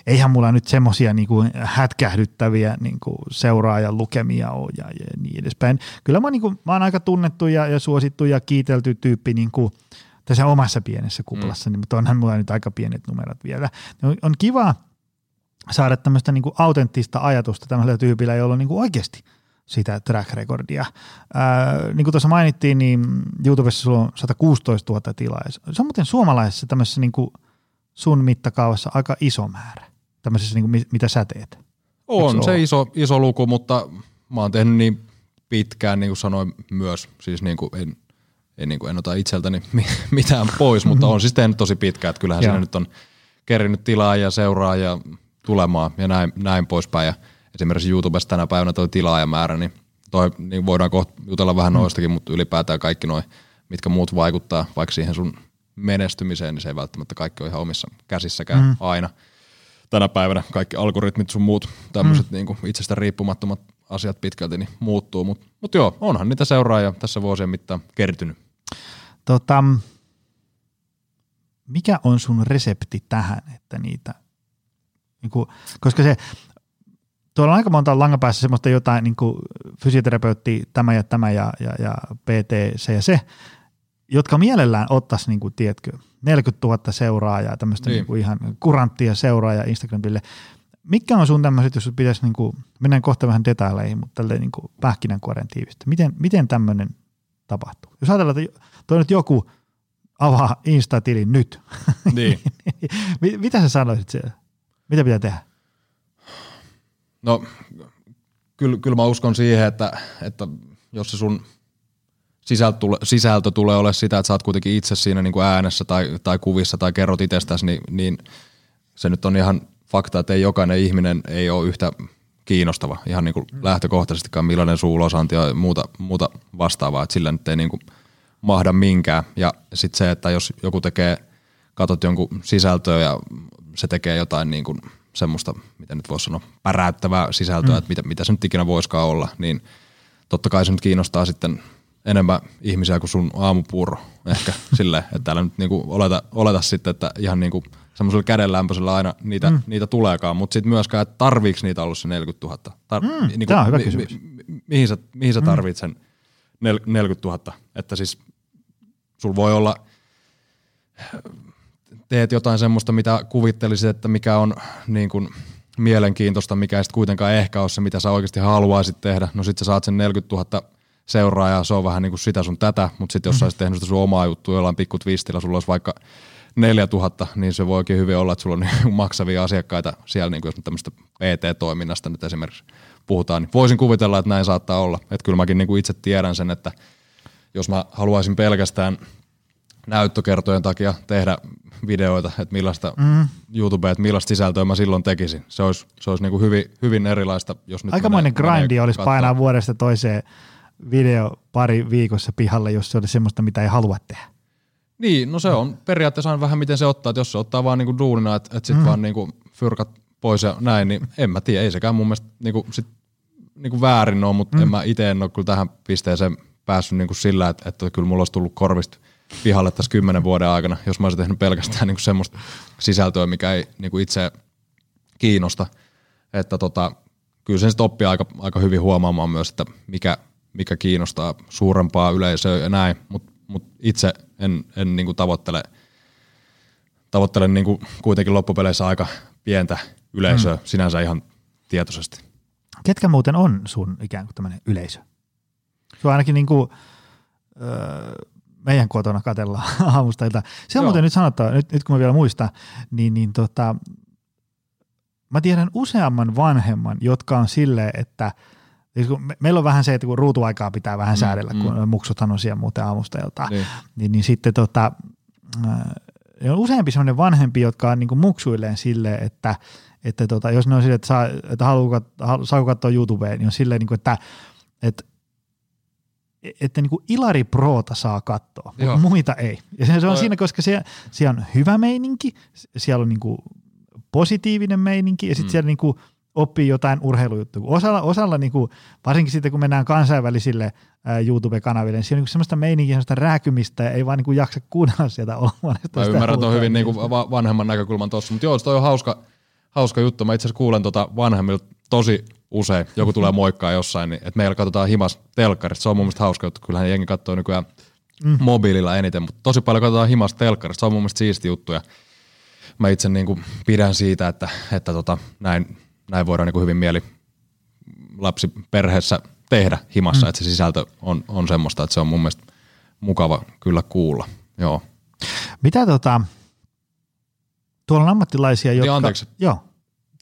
eihän mulla nyt semmoisia niin kuin hätkähdyttäviä niin kuin seuraajan lukemia ole ja, ja niin edespäin. Kyllä mä, niin kuin, mä oon aika tunnettu ja, ja suosittu ja kiitelty tyyppi niin kuin tässä omassa pienessä kuplassa, mm. niin, mutta onhan mulla nyt aika pienet numerot vielä. On, on kiva saada tämmöistä niin autenttista ajatusta tämmöisellä tyypillä, jolla on niin oikeasti sitä track recordia. Ää, niin kuin tuossa mainittiin, niin YouTubessa sulla on 116 000 tilaa. Se on muuten suomalaisessa tämmöisessä niin kuin sun mittakaavassa aika iso määrä, tämmöisessä niin kuin, mi- mitä sä teet. On Eikö se iso, iso luku, mutta mä oon tehnyt niin pitkään, niin kuin sanoin myös, siis niin kuin en, en, niin kuin en ota itseltäni mi- mitään pois, mutta on siis tehnyt tosi pitkään, että kyllähän siinä nyt on kerinyt tilaa ja seuraa ja tulemaan ja näin, näin poispäin. Ja esimerkiksi YouTubessa tänä päivänä toi tilaajamäärä, niin, toi, niin voidaan kohta jutella vähän noistakin, mutta ylipäätään kaikki noin, mitkä muut vaikuttaa vaikka siihen sun menestymiseen, niin se ei välttämättä kaikki ole ihan omissa käsissäkään mm. aina tänä päivänä kaikki algoritmit sun muut tämmöiset mm. niin itsestä riippumattomat asiat pitkälti niin muuttuu, mutta mut joo, onhan niitä seuraajia tässä vuosien mittaan kertynyt. Tota, mikä on sun resepti tähän, että niitä, niin kuin, koska se, tuolla on aika monta langapäässä semmoista jotain niin kuin fysioterapeutti, tämä ja tämä ja, ja, ja PT, se ja se, jotka mielellään ottaisi, niin kuin, tiedätkö, 40 000 seuraajaa, tämmöistä niin. Niin. Niin kuin ihan kuranttia seuraajaa Instagramille. Mikä on sun tämmöiset, jos pitäisi, niin kuin, mennään kohta vähän detaileihin, mutta tälleen niin kuin pähkinänkuoren tiivistä. Miten, miten tämmöinen tapahtuu? Jos ajatellaan, että toi nyt joku avaa Insta-tilin nyt, Niin. mitä sä sanoisit siellä? Mitä pitää tehdä? No kyllä, kyllä mä uskon siihen, että, että jos se sun sisältö, tule, sisältö tulee ole sitä, että sä oot kuitenkin itse siinä niin kuin äänessä tai, tai kuvissa tai kerrot itsestäsi, niin, niin se nyt on ihan fakta, että ei jokainen ihminen ei ole yhtä kiinnostava ihan niin kuin lähtökohtaisestikaan millainen suulosanti ja muuta, muuta vastaavaa, että sillä nyt ei niin kuin mahda minkään. Ja sitten se, että jos joku tekee, katsot jonkun sisältöä ja se tekee jotain niin kuin semmoista, miten nyt voisi sanoa, päräyttävää sisältöä, mm. että mitä, mitä se nyt ikinä voiskaan olla, niin totta kai se nyt kiinnostaa sitten enemmän ihmisiä kuin sun aamupuuro ehkä silleen, että täällä nyt niinku oleta, oleta sitten, että ihan niinku semmoisella kädenlämpöisellä aina niitä, mm. niitä tuleekaan, mutta sitten myöskään, että tarviiko niitä ollut se 40 000? Tar- Mm, tää on hyvä kysymys. Mi, mi, mihin sä, mihin sä tarvit sen nel, 40 000? Että siis sul voi olla, teet jotain semmoista, mitä kuvittelisit, että mikä on niin kuin mielenkiintoista, mikä ei sitten kuitenkaan ehkä ole se, mitä sä oikeasti haluaisit tehdä. No sit sä saat sen 40 000 seuraajaa, se on vähän niin kuin sitä sun tätä, mutta sitten jos sä olisit tehnyt sitä sun omaa juttua jollain pikku twistillä, sulla olisi vaikka 4000, niin se voi oikein hyvin olla, että sulla on niin maksavia asiakkaita siellä, niin kuin jos nyt tämmöistä PT-toiminnasta nyt esimerkiksi puhutaan, niin voisin kuvitella, että näin saattaa olla. Että kyllä mäkin niin kuin itse tiedän sen, että jos mä haluaisin pelkästään näyttökertojen takia tehdä videoita, että millaista mm. YouTubea, että millaista sisältöä mä silloin tekisin. Se olisi, se olisi niin kuin hyvin, hyvin erilaista, jos nyt Aikamoinen menee- menee grindi olisi kattoo. painaa vuodesta toiseen video pari viikossa pihalle, jos se olisi semmoista, mitä ei halua tehdä. Niin, no se on periaatteessa on vähän miten se ottaa, että jos se ottaa vaan niinku duunina, että et sit mm. vaan niinku fyrkat pois ja näin, niin en mä tiedä, ei sekään mun mielestä niinku, sit, niinku väärin ole, mutta mm. en mä itse en ole kyllä tähän pisteeseen päässyt niinku sillä, että, että kyllä mulla olisi tullut korvista pihalle tässä kymmenen vuoden aikana, jos mä olisin tehnyt pelkästään niinku semmoista sisältöä, mikä ei niinku itse kiinnosta. Että tota, kyllä sen sitten oppii aika, aika hyvin huomaamaan myös, että mikä, mikä kiinnostaa suurempaa yleisöä ja näin, mutta mut itse en, en niinku tavoittele, tavoittele niinku kuitenkin loppupeleissä aika pientä yleisöä mm. sinänsä ihan tietoisesti. Ketkä muuten on sun ikään kuin tämmöinen yleisö? Se on ainakin niin kuin, öö, meidän kotona katellaan aamusta iltaan. Se on Joo. muuten nyt sanottava, nyt, nyt kun mä vielä muistan, niin, niin tota, mä tiedän useamman vanhemman, jotka on silleen, että siis me, meillä on vähän se, että kun ruutuaikaa pitää vähän Mm, säädellä, mm. kun muksuthan on siellä muuten aamusta iltaan, Niin. niin, niin sitten tota, ää, on useampi sellainen vanhempi, jotka on niin kuin muksuilleen silleen, että, että tota, jos ne on silleen, että, saa, että haluaa, halu, saako katsoa YouTubea, niin on silleen, niin kuin, että, että että niin kuin Ilari Proota saa katsoa, mutta Joo. muita ei. Ja se, se on Toi- siinä, koska siellä, siellä on hyvä meininki, siellä on niin kuin positiivinen meininki ja sitten Mm. siellä niin kuin oppii jotain urheilujuttuja. Osalla, osalla niin kuin, varsinkin sitten kun mennään kansainvälisille ää, YouTube-kanaville, niin siellä on niin semmoista meininkiä, semmoista rääkymistä ja ei vaan niin kuin jaksa kuunnella sieltä olematta. Mä ymmärrän tuon hyvin niinku va- vanhemman näkökulman tuossa, mutta joo, toi on hauska, hauska juttu. Mä itse asiassa kuulen tota vanhemmilta tosi usein, joku tulee moikkaa jossain, niin, että meillä katsotaan himas telkkarista. Se on mun mielestä hauska juttu. Kyllähän jengi katsoo nykyään mm. mobiililla eniten, mutta tosi paljon katsotaan himas telkkarista. Se on mun mielestä siisti juttu ja mä itse niinku pidän siitä, että, että tota, näin, näin voidaan niinku hyvin mieli lapsi perheessä tehdä himassa, mm. että se sisältö on, on semmoista, että se on mun mielestä mukava kyllä kuulla. Joo. Mitä tota, tuolla on ammattilaisia, jotka... anteeksi. Joo.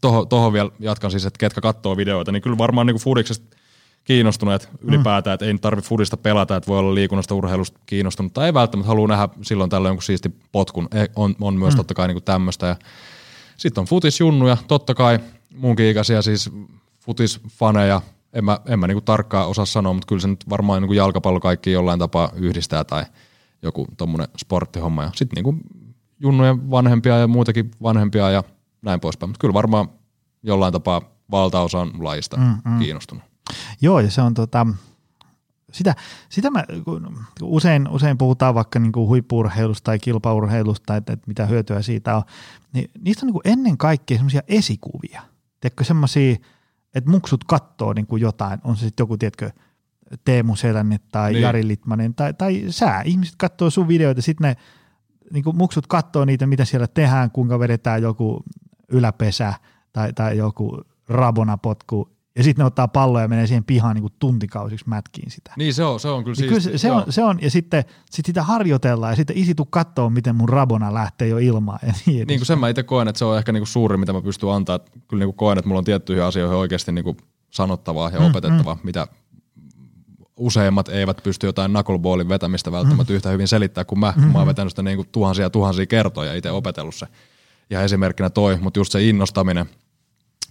Tuohon toho vielä jatkan siis, että ketkä katsoo videoita, niin kyllä varmaan niin Fudiksesta kiinnostuneet ylipäätään, että ei tarvitse Fudista pelata, että voi olla liikunnasta urheilusta kiinnostunut, tai ei välttämättä halua nähdä silloin tällöin jonkun siisti potkun, Eh, on, on myös mm. totta kai niin tämmöistä. Ja sitten on futisjunnuja, totta kai muunkin ikäisiä siis futisfaneja, en mä, en mä niin tarkkaan osaa sanoa, mutta kyllä se nyt varmaan niin jalkapallo kaikki jollain tapaa yhdistää tai joku tommonen sporttihomma. Ja sitten niin junnujen vanhempia ja muitakin vanhempia ja näin poispäin. Mutta kyllä varmaan jollain tapaa valtaosa on lajista mm, mm. kiinnostunut. Joo, ja se on tota, sitä, sitä mä, kun usein, usein puhutaan vaikka niin kuin huippuurheilusta tai kilpaurheilusta, että, että mitä hyötyä siitä on, niin niistä on niin kuin ennen kaikkea semmoisia esikuvia. Tiedätkö, semmoisia, että muksut kattoo niin kuin jotain, on se sitten joku, tiedätkö, Teemu Selänne tai Niin. Jari Litmanen tai, tai sää. Ihmiset katsoo sun videoita, sitten ne niin kuin muksut kattoo niitä, mitä siellä tehdään, kuinka vedetään joku yläpesä tai, tai joku Rabona potkuu ja sitten ne ottaa palloa ja menee siihen pihaan niin kuin tuntikausiksi mätkiin sitä. Niin se on, se on kyllä Niin kyllä siistiä. se, se, on, se on, ja sitten sit sitä harjoitellaan ja sitten isi tuu kattoo, miten mun Rabona lähtee jo ilmaan ja niin Niin kuin sen mä itse koen, että se on ehkä niinku suuri, mitä mä pystyn antaa. Kyllä niinku koen, että mulla on tiettyihin asioihin oikeasti niinku sanottavaa ja opetettavaa, mitä useimmat eivät pysty jotain knuckleballin vetämistä välttämättä yhtä hyvin selittää kuin mä. Mä oon vetänyt sitä niinku tuhansia ja tuhansia kertoja itse opetellut se. Ja esimerkkinä toi, mutta just se innostaminen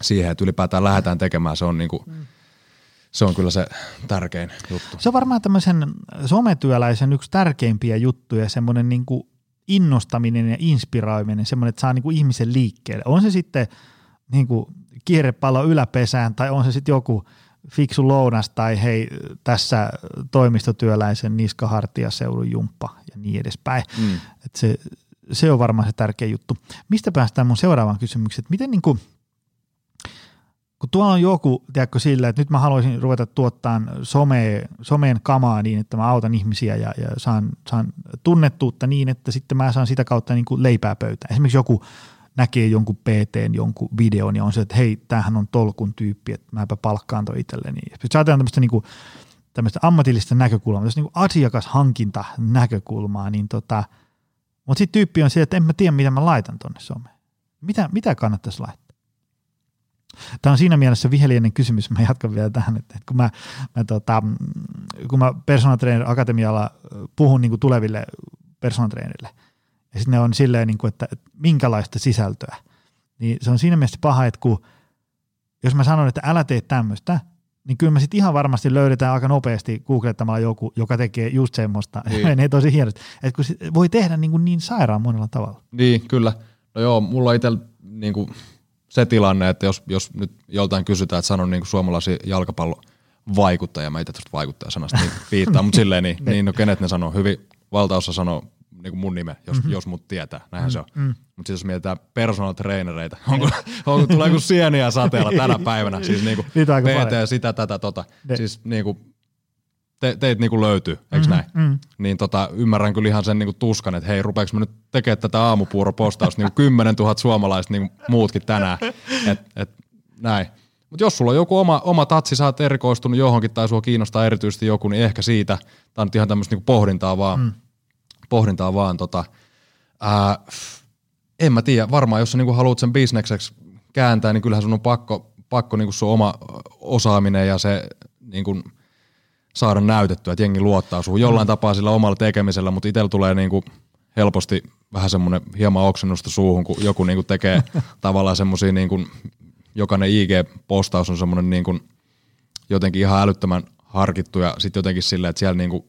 siihen, että ylipäätään lähdetään tekemään, se on, niinku, se on kyllä se tärkein juttu. Se on varmaan tämmöisen sometyöläisen yksi tärkeimpiä juttuja, semmoinen niin kuin innostaminen ja inspiroiminen, semmoinen, että saa niin kuin ihmisen liikkeelle. On se sitten niin kuin kierrepallo yläpesään tai on se sitten joku fiksu lounas tai hei tässä toimistotyöläisen niskahartiaseudun jumppa ja niin edespäin. Mm. Et se, se on varmaan se tärkeä juttu. Mistä päästään mun seuraavaan kysymykseen? että Miten niin kuin, kun tuolla on joku, tiedätkö, sillä, että nyt mä haluaisin ruveta tuottaa some, someen kamaa niin, että mä autan ihmisiä ja, ja saan, saan tunnettuutta niin, että sitten mä saan sitä kautta niin kuin leipää pöytään. Esimerkiksi joku näkee jonkun PTn, jonkun videon ja on se, että hei, tämähän on tolkun tyyppi, että mäpä palkkaan toi itselleni. Sitten jos ajatellaan tämmöistä, niin kuin, tämmöistä ammatillista näkökulmaa, tämmöistä niin asiakashankinta näkökulmaa, niin tota, mutta sitten tyyppi on se, että en mä tiedä, mitä mä laitan tonne someen. Mitä, mitä kannattaisi laittaa? Tämä on siinä mielessä viheliäinen kysymys, mä jatkan vielä tähän, että kun mä, mä, tota, kun mä personal trainer akatemialla puhun niin tuleville personal trainerille, ja sitten ne on silleen, niin kuin, että, että minkälaista sisältöä, niin se on siinä mielessä paha, että kun, jos mä sanon, että älä tee tämmöistä, niin kyllä me sitten ihan varmasti löydetään aika nopeasti googlettamalla joku, joka tekee just semmoista, Niin. niin. menee tosi hienosti. Että kun sit voi tehdä niin, kuin niin sairaan monella tavalla. Niin, kyllä. No joo, mulla on itsellä niinku se tilanne, että jos, jos nyt joltain kysytään, että sanon niinku suomalaisia jalkapallovaikuttajia, mä itse tuosta vaikuttaja-sanasta niin viittaa, mutta silleen niin, niin, no kenet ne sanoo, hyvin valtaosa sanoo niinku mun nime, jos, mm-hmm. jos mut tietää, näinhän se on. Mm-hmm. Mutta jos mietitään personal trainereita, onko, onko tulee kuin sieniä sateella tänä päivänä, siis Niitä on aika PT, paljon. sitä, tätä, tota, Ne- siis niinku te, teitä niinku löytyy, eikö näin? mm. Niin tota, ymmärrän kyllä ihan sen niinku tuskan, että hei, rupeeks mä nyt tekemään tätä aamupuuropostausta niinku 10 000 suomalaista niin muutkin tänään. Et, et, näin. Mutta jos sulla on joku oma, oma tatsi, sä oot erikoistunut johonkin tai sua kiinnostaa erityisesti joku, niin ehkä siitä. Tämä on ihan tämmöistä niinku pohdintaa vaan. Mm. Pohdintaa vaan tota, ää, en mä tiedä, varmaan jos sä niinku haluat sen bisnekseksi kääntää, niin kyllähän sun on pakko, pakko niinku sun oma osaaminen ja se niinku, saada näytettyä, että jengi luottaa suhun. Jollain tapaa sillä omalla tekemisellä, mutta itsellä tulee niinku helposti vähän semmoinen hieman oksennusta suuhun, kun joku niinku tekee tavallaan semmoisia, niinku, jokainen IG-postaus on semmoinen niinku, jotenkin ihan älyttömän harkittu ja sitten jotenkin silleen, että siellä niinku,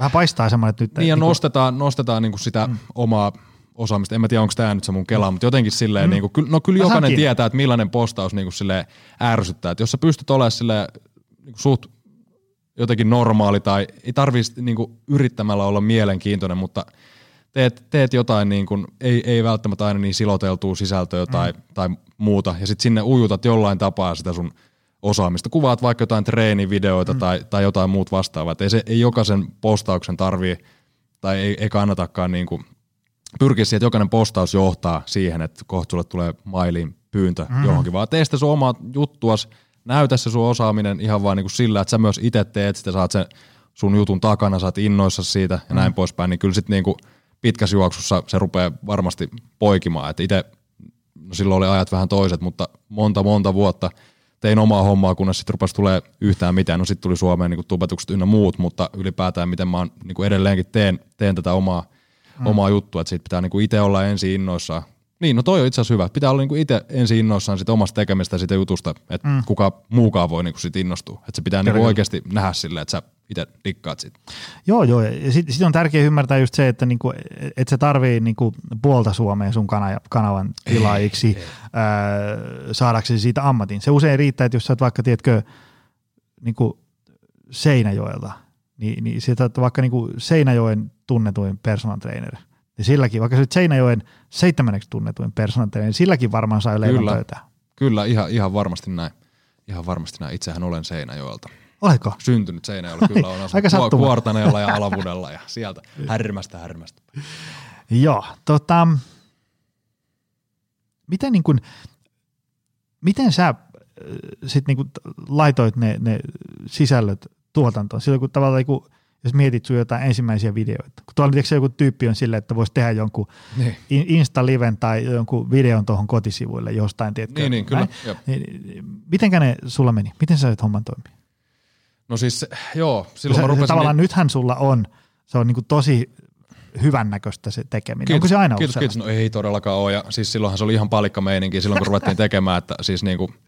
Vähän paistaa semmoinen, että nyt... niin ja niinku- nostetaan, nostetaan niinku sitä mm. omaa osaamista. En mä tiedä, onko tämä nyt se mun kela, mutta jotenkin silleen, mm. niinku, kyllä, no kyllä Mä jokainen kiinni. tietää, että millainen postaus niinku silleen ärsyttää. Et jos sä pystyt olemaan silleen, niinku suht jotenkin normaali tai ei tarvitse niinku yrittämällä olla mielenkiintoinen, mutta teet, teet jotain, niin kuin, ei, ei välttämättä aina niin siloteltua sisältöä tai, mm. tai muuta, ja sitten sinne ujutat jollain tapaa sitä sun osaamista. Kuvaat vaikka jotain treenivideoita mm. tai, tai jotain muut vastaavaa. Ei, se, ei jokaisen postauksen tarvii, tai ei, ei kannatakaan niin kuin, pyrkiä siihen, että jokainen postaus johtaa siihen, että kohta sulle tulee mailiin pyyntö mm. johonkin, vaan tee sitä sun omaa juttuas, näytä se sun osaaminen ihan vaan niin kuin sillä, että sä myös itse teet sitä, saat sen sun jutun takana, saat innoissa siitä ja näin poispäin, niin kyllä sitten niin kuin pitkässä juoksussa se rupeaa varmasti poikimaan. Että itse, no silloin oli ajat vähän toiset, mutta monta monta vuotta tein omaa hommaa, kunnes sitten rupesi tulee yhtään mitään. No sitten tuli Suomeen niin tubetukset ynnä muut, mutta ylipäätään miten mä oon, niin kuin edelleenkin teen, teen tätä omaa, mm. omaa juttua, että siitä pitää niin itse olla ensin innoissaan. Niin, no toi on itse asiassa hyvä. Pitää olla niin itse ensin innoissaan sit omasta tekemistä siitä jutusta, että mm. kuka muukaan voi niin sit innostua. Että se pitää niin oikeasti nähdä silleen, että sä itse dikkaat siitä. Joo, joo. Ja sitten sit on tärkeää ymmärtää just se, että niinku, et se tarvii niinku puolta Suomea sun kana- kanavan tilaajiksi saadaksesi siitä ammatin. Se usein riittää, että jos sä oot vaikka, tiedätkö, niinku Seinäjoelta, niin, niin sieltä oot vaikka niinku Seinäjoen tunnetuin personal trainer. Ja silläkin, vaikka sä oot Seinäjoen seitsemänneksi tunnetuin personal trainer, niin silläkin varmaan saa leivän Kyllä. Kyllä, ihan, ihan varmasti näin. Ihan varmasti näin. Itsehän olen Seinäjoelta. Oletko? Syntynyt Seinäjoella, kyllä on asunut Aika Kuo- sattuma. Kuortaneella ja Alavudella ja sieltä härmästä härmästä. Joo, tota, miten niin kuin, miten sä sitten niinku laitoit ne, ne sisällöt tuotantoon? Silloin kun tavallaan kun jos mietit sun jotain ensimmäisiä videoita. Kun tuolla joku tyyppi on silleen, että voisi tehdä jonkun niin. Insta-liven tai jonkun videon tuohon kotisivuille jostain, tiedätkö? Niin, niin kyllä. Niin, mitenkä ne sulla meni? Miten sä sait homman toimia? No siis, joo. Silloin sä, mä rupesin, tavallaan niin... nythän sulla on, se on niinku tosi hyvännäköistä se tekeminen. Kiitos, Onko se aina kiitos, kiitos. No ei todellakaan ole. Ja siis silloinhan se oli ihan palikka meininki silloin, kun ruvettiin tekemään, että siis niinku –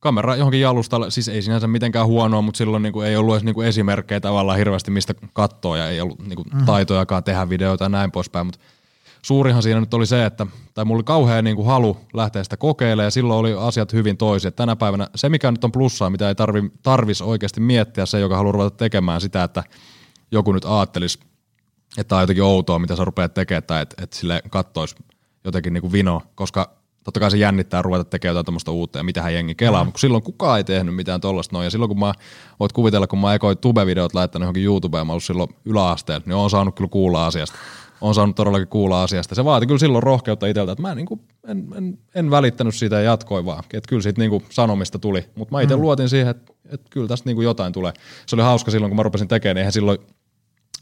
kamera johonkin jalustalle, siis ei sinänsä mitenkään huonoa, mutta silloin niin kuin ei ollut edes niin kuin esimerkkejä tavallaan hirveästi mistä katsoa ja ei ollut niin kuin mm. taitojakaan tehdä videoita ja näin poispäin, mutta suurihan siinä nyt oli se, että tai mulla oli kauhean niin kuin halu lähteä sitä kokeilemaan ja silloin oli asiat hyvin toisin. Tänä päivänä se, mikä nyt on plussaa, mitä ei tarvi, tarvis oikeasti miettiä, se, joka haluaa ruveta tekemään sitä, että joku nyt ajattelisi, että tämä on jotenkin outoa, mitä sä rupeat tekemään tai että, että sille kattoisi jotenkin niin kuin vino, koska totta kai se jännittää ruveta tekemään jotain tämmöistä uutta ja mitä hän jengi kelaa, mm. mutta silloin kukaan ei tehnyt mitään tollasta noin. Ja silloin kun mä, voit kuvitella, kun mä ekoin tube-videot laittanut johonkin YouTubeen, mä ollut silloin yläasteella, niin on saanut kyllä kuulla asiasta. On saanut todellakin kuulla asiasta. Se vaati kyllä silloin rohkeutta itseltä, että mä en, niin kuin, en, en, en, välittänyt siitä ja jatkoin vaan. Että kyllä siitä niin kuin sanomista tuli. Mutta mä itse mm. luotin siihen, että, että kyllä tästä niin kuin jotain tulee. Se oli hauska silloin, kun mä rupesin tekemään, niin eihän silloin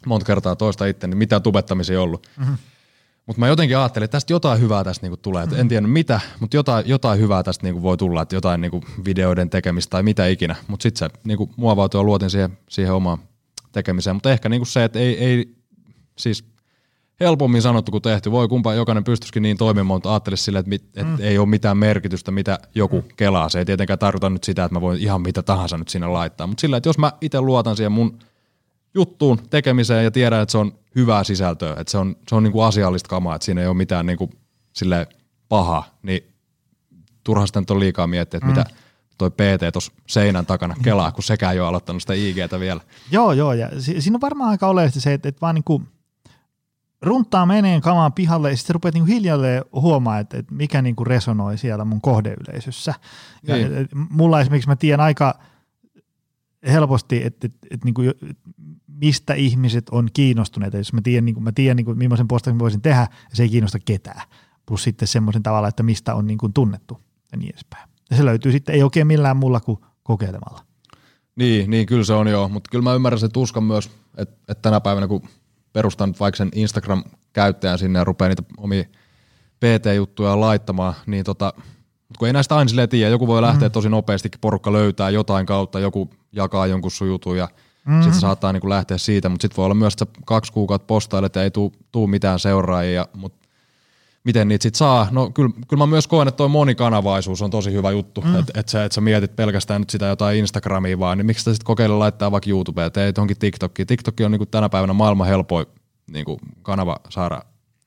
monta kertaa toista itse, niin mitään tubettamisia ei ollut. Mm-hmm. Mutta mä jotenkin ajattelin, että tästä jotain hyvää tästä niinku tulee. Mm. En tiedä mitä, mutta jotain, jotain hyvää tästä niinku voi tulla, että jotain niinku videoiden tekemistä tai mitä ikinä. Mutta sitten se niinku muovautui ja luotin siihen, siihen omaan tekemiseen. Mutta ehkä niinku se, että ei, ei, siis helpommin sanottu kuin tehty. Voi kumpa jokainen pystyisikin niin toimimaan, mutta ajattelisi silleen, että, mit, että mm. ei ole mitään merkitystä, mitä joku mm. kelaa. Se ei tietenkään tarkoita nyt sitä, että mä voin ihan mitä tahansa nyt sinne laittaa. Mutta sillä, että jos mä itse luotan siihen mun juttuun, tekemiseen ja tiedän, että se on hyvää sisältöä, että se on, se on niinku asiallista kamaa, että siinä ei ole mitään niinku sille paha, niin turha sitä nyt on liikaa miettiä, että mm. mitä toi PT tuossa seinän takana kelaa, kun sekään ei ole aloittanut sitä IGtä vielä. Joo, joo, ja si- siinä on varmaan aika oleellista se, että, että vaan niinku runtaa meneen kamaan pihalle ja sitten rupeat niinku hiljalleen huomaa, että, että mikä niinku resonoi siellä mun kohdeyleisössä. Ja, niin. et, mulla esimerkiksi mä tiedän aika helposti, että, että, että, niin kuin, mistä ihmiset on kiinnostuneita. Jos mä tiedän, niin kuin, mä tiedän niin kuin, millaisen postauksen voisin tehdä, ja se ei kiinnosta ketään. Plus sitten semmoisen tavalla, että mistä on niin kuin, tunnettu ja niin edespäin. Ja se löytyy sitten ei oikein millään muulla kuin kokeilemalla. Niin, niin kyllä se on joo, mutta kyllä mä ymmärrän sen tuskan myös, että, että tänä päivänä kun perustan vaikka sen Instagram-käyttäjän sinne ja rupeaa niitä omia PT-juttuja laittamaan, niin tota, mutta kun ei näistä aina silleen tiedä, joku voi lähteä mm. tosi nopeastikin, porukka löytää jotain kautta, joku jakaa jonkun sun jutun ja mm. sitten saattaa niinku lähteä siitä, mutta sitten voi olla myös, että kaksi kuukautta postailet ja ei tuu, mitään seuraajia, mutta miten niitä sitten saa. No kyllä, kyllä mä myös koen, että toi monikanavaisuus on tosi hyvä juttu, mm. että et sä, et sä mietit pelkästään nyt sitä jotain Instagramia vaan, niin miksi sä sitten kokeile laittaa vaikka YouTubeen, ei johonkin TikTokiin. TikTok on niinku tänä päivänä maailman helpoin niinku kanava saada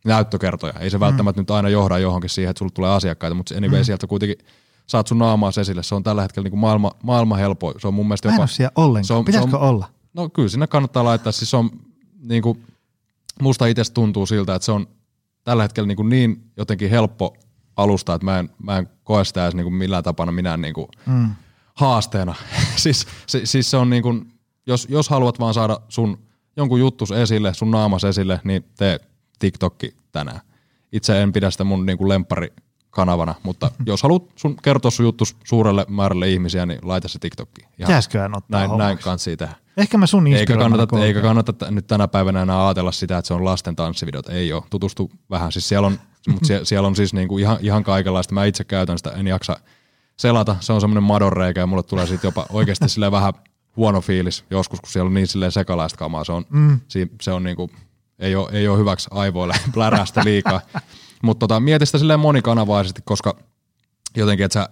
näyttökertoja. Ei se mm. välttämättä nyt aina johda johonkin siihen, että sulle tulee asiakkaita, mutta anyway, mm. sieltä kuitenkin saat sun naamaa esille. Se on tällä hetkellä niin kuin maailma, maailma helppo. Se on mun mielestä Mä jopa... siellä ollenkaan. Se on, Pitäisikö se on, olla? No kyllä siinä kannattaa laittaa. Siis se on niin kuin, musta itse tuntuu siltä, että se on tällä hetkellä niin, kuin niin jotenkin helppo alusta, että mä en, mä en koe sitä edes niin kuin millään tapana minä niin kuin mm. haasteena. siis, se, siis se on niin kuin, jos, jos haluat vaan saada sun jonkun juttus esille, sun naamas esille, niin tee TikTokki tänään. Itse en pidä sitä mun niin kuin kanavana, mutta jos haluat sun kertoa sun juttu suurelle määrälle ihmisiä, niin laita se TikTokkiin. Pitäisiköhän ottaa Näin, näin kanssa tehdä. Ehkä mä sun eikä kannata, eikä kannata nyt tänä päivänä enää ajatella sitä, että se on lasten tanssivideot. Ei ole. Tutustu vähän. Siis siellä on, mutta siellä, siellä on siis niinku ihan, ihan kaikenlaista. Mä itse käytän sitä, en jaksa selata. Se on semmoinen madonreikä ja mulle tulee siitä jopa oikeasti sille vähän huono fiilis joskus, kun siellä on niin silleen sekalaista kamaa. Se on, mm. se on niinku, ei ole, ei ole hyväksi aivoille plärästä liikaa. Mutta tota, mieti sitä silleen monikanavaisesti, koska jotenkin, että sä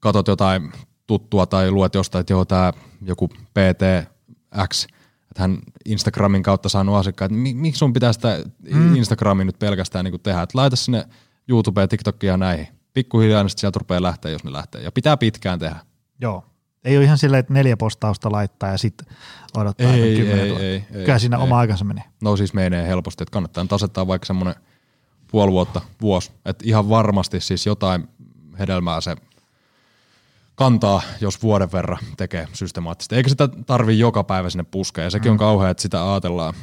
katot jotain tuttua tai luet jostain, että joo, tämä joku PTX, että hän Instagramin kautta saanut asiakkaita, että miksi sun pitää sitä mm. Instagramin nyt pelkästään niin tehdä, että laita sinne YouTubeen, TikTokia ja näihin. Pikkuhiljaa niin sieltä rupeaa lähteä, jos ne lähtee. Ja pitää pitkään tehdä. Joo. Ei ole ihan silleen, että neljä postausta laittaa ja sitten odottaa ei, ei, ei, ei, Kyllä siinä ei. oma aikansa menee. No siis menee helposti, että kannattaa tasettaa vaikka semmoinen – puoli vuotta, vuosi. Että ihan varmasti siis jotain hedelmää se kantaa, jos vuoden verran tekee systemaattisesti. Eikä sitä tarvi joka päivä sinne puskea. Ja sekin mm. on kauhea, että sitä ajatellaan,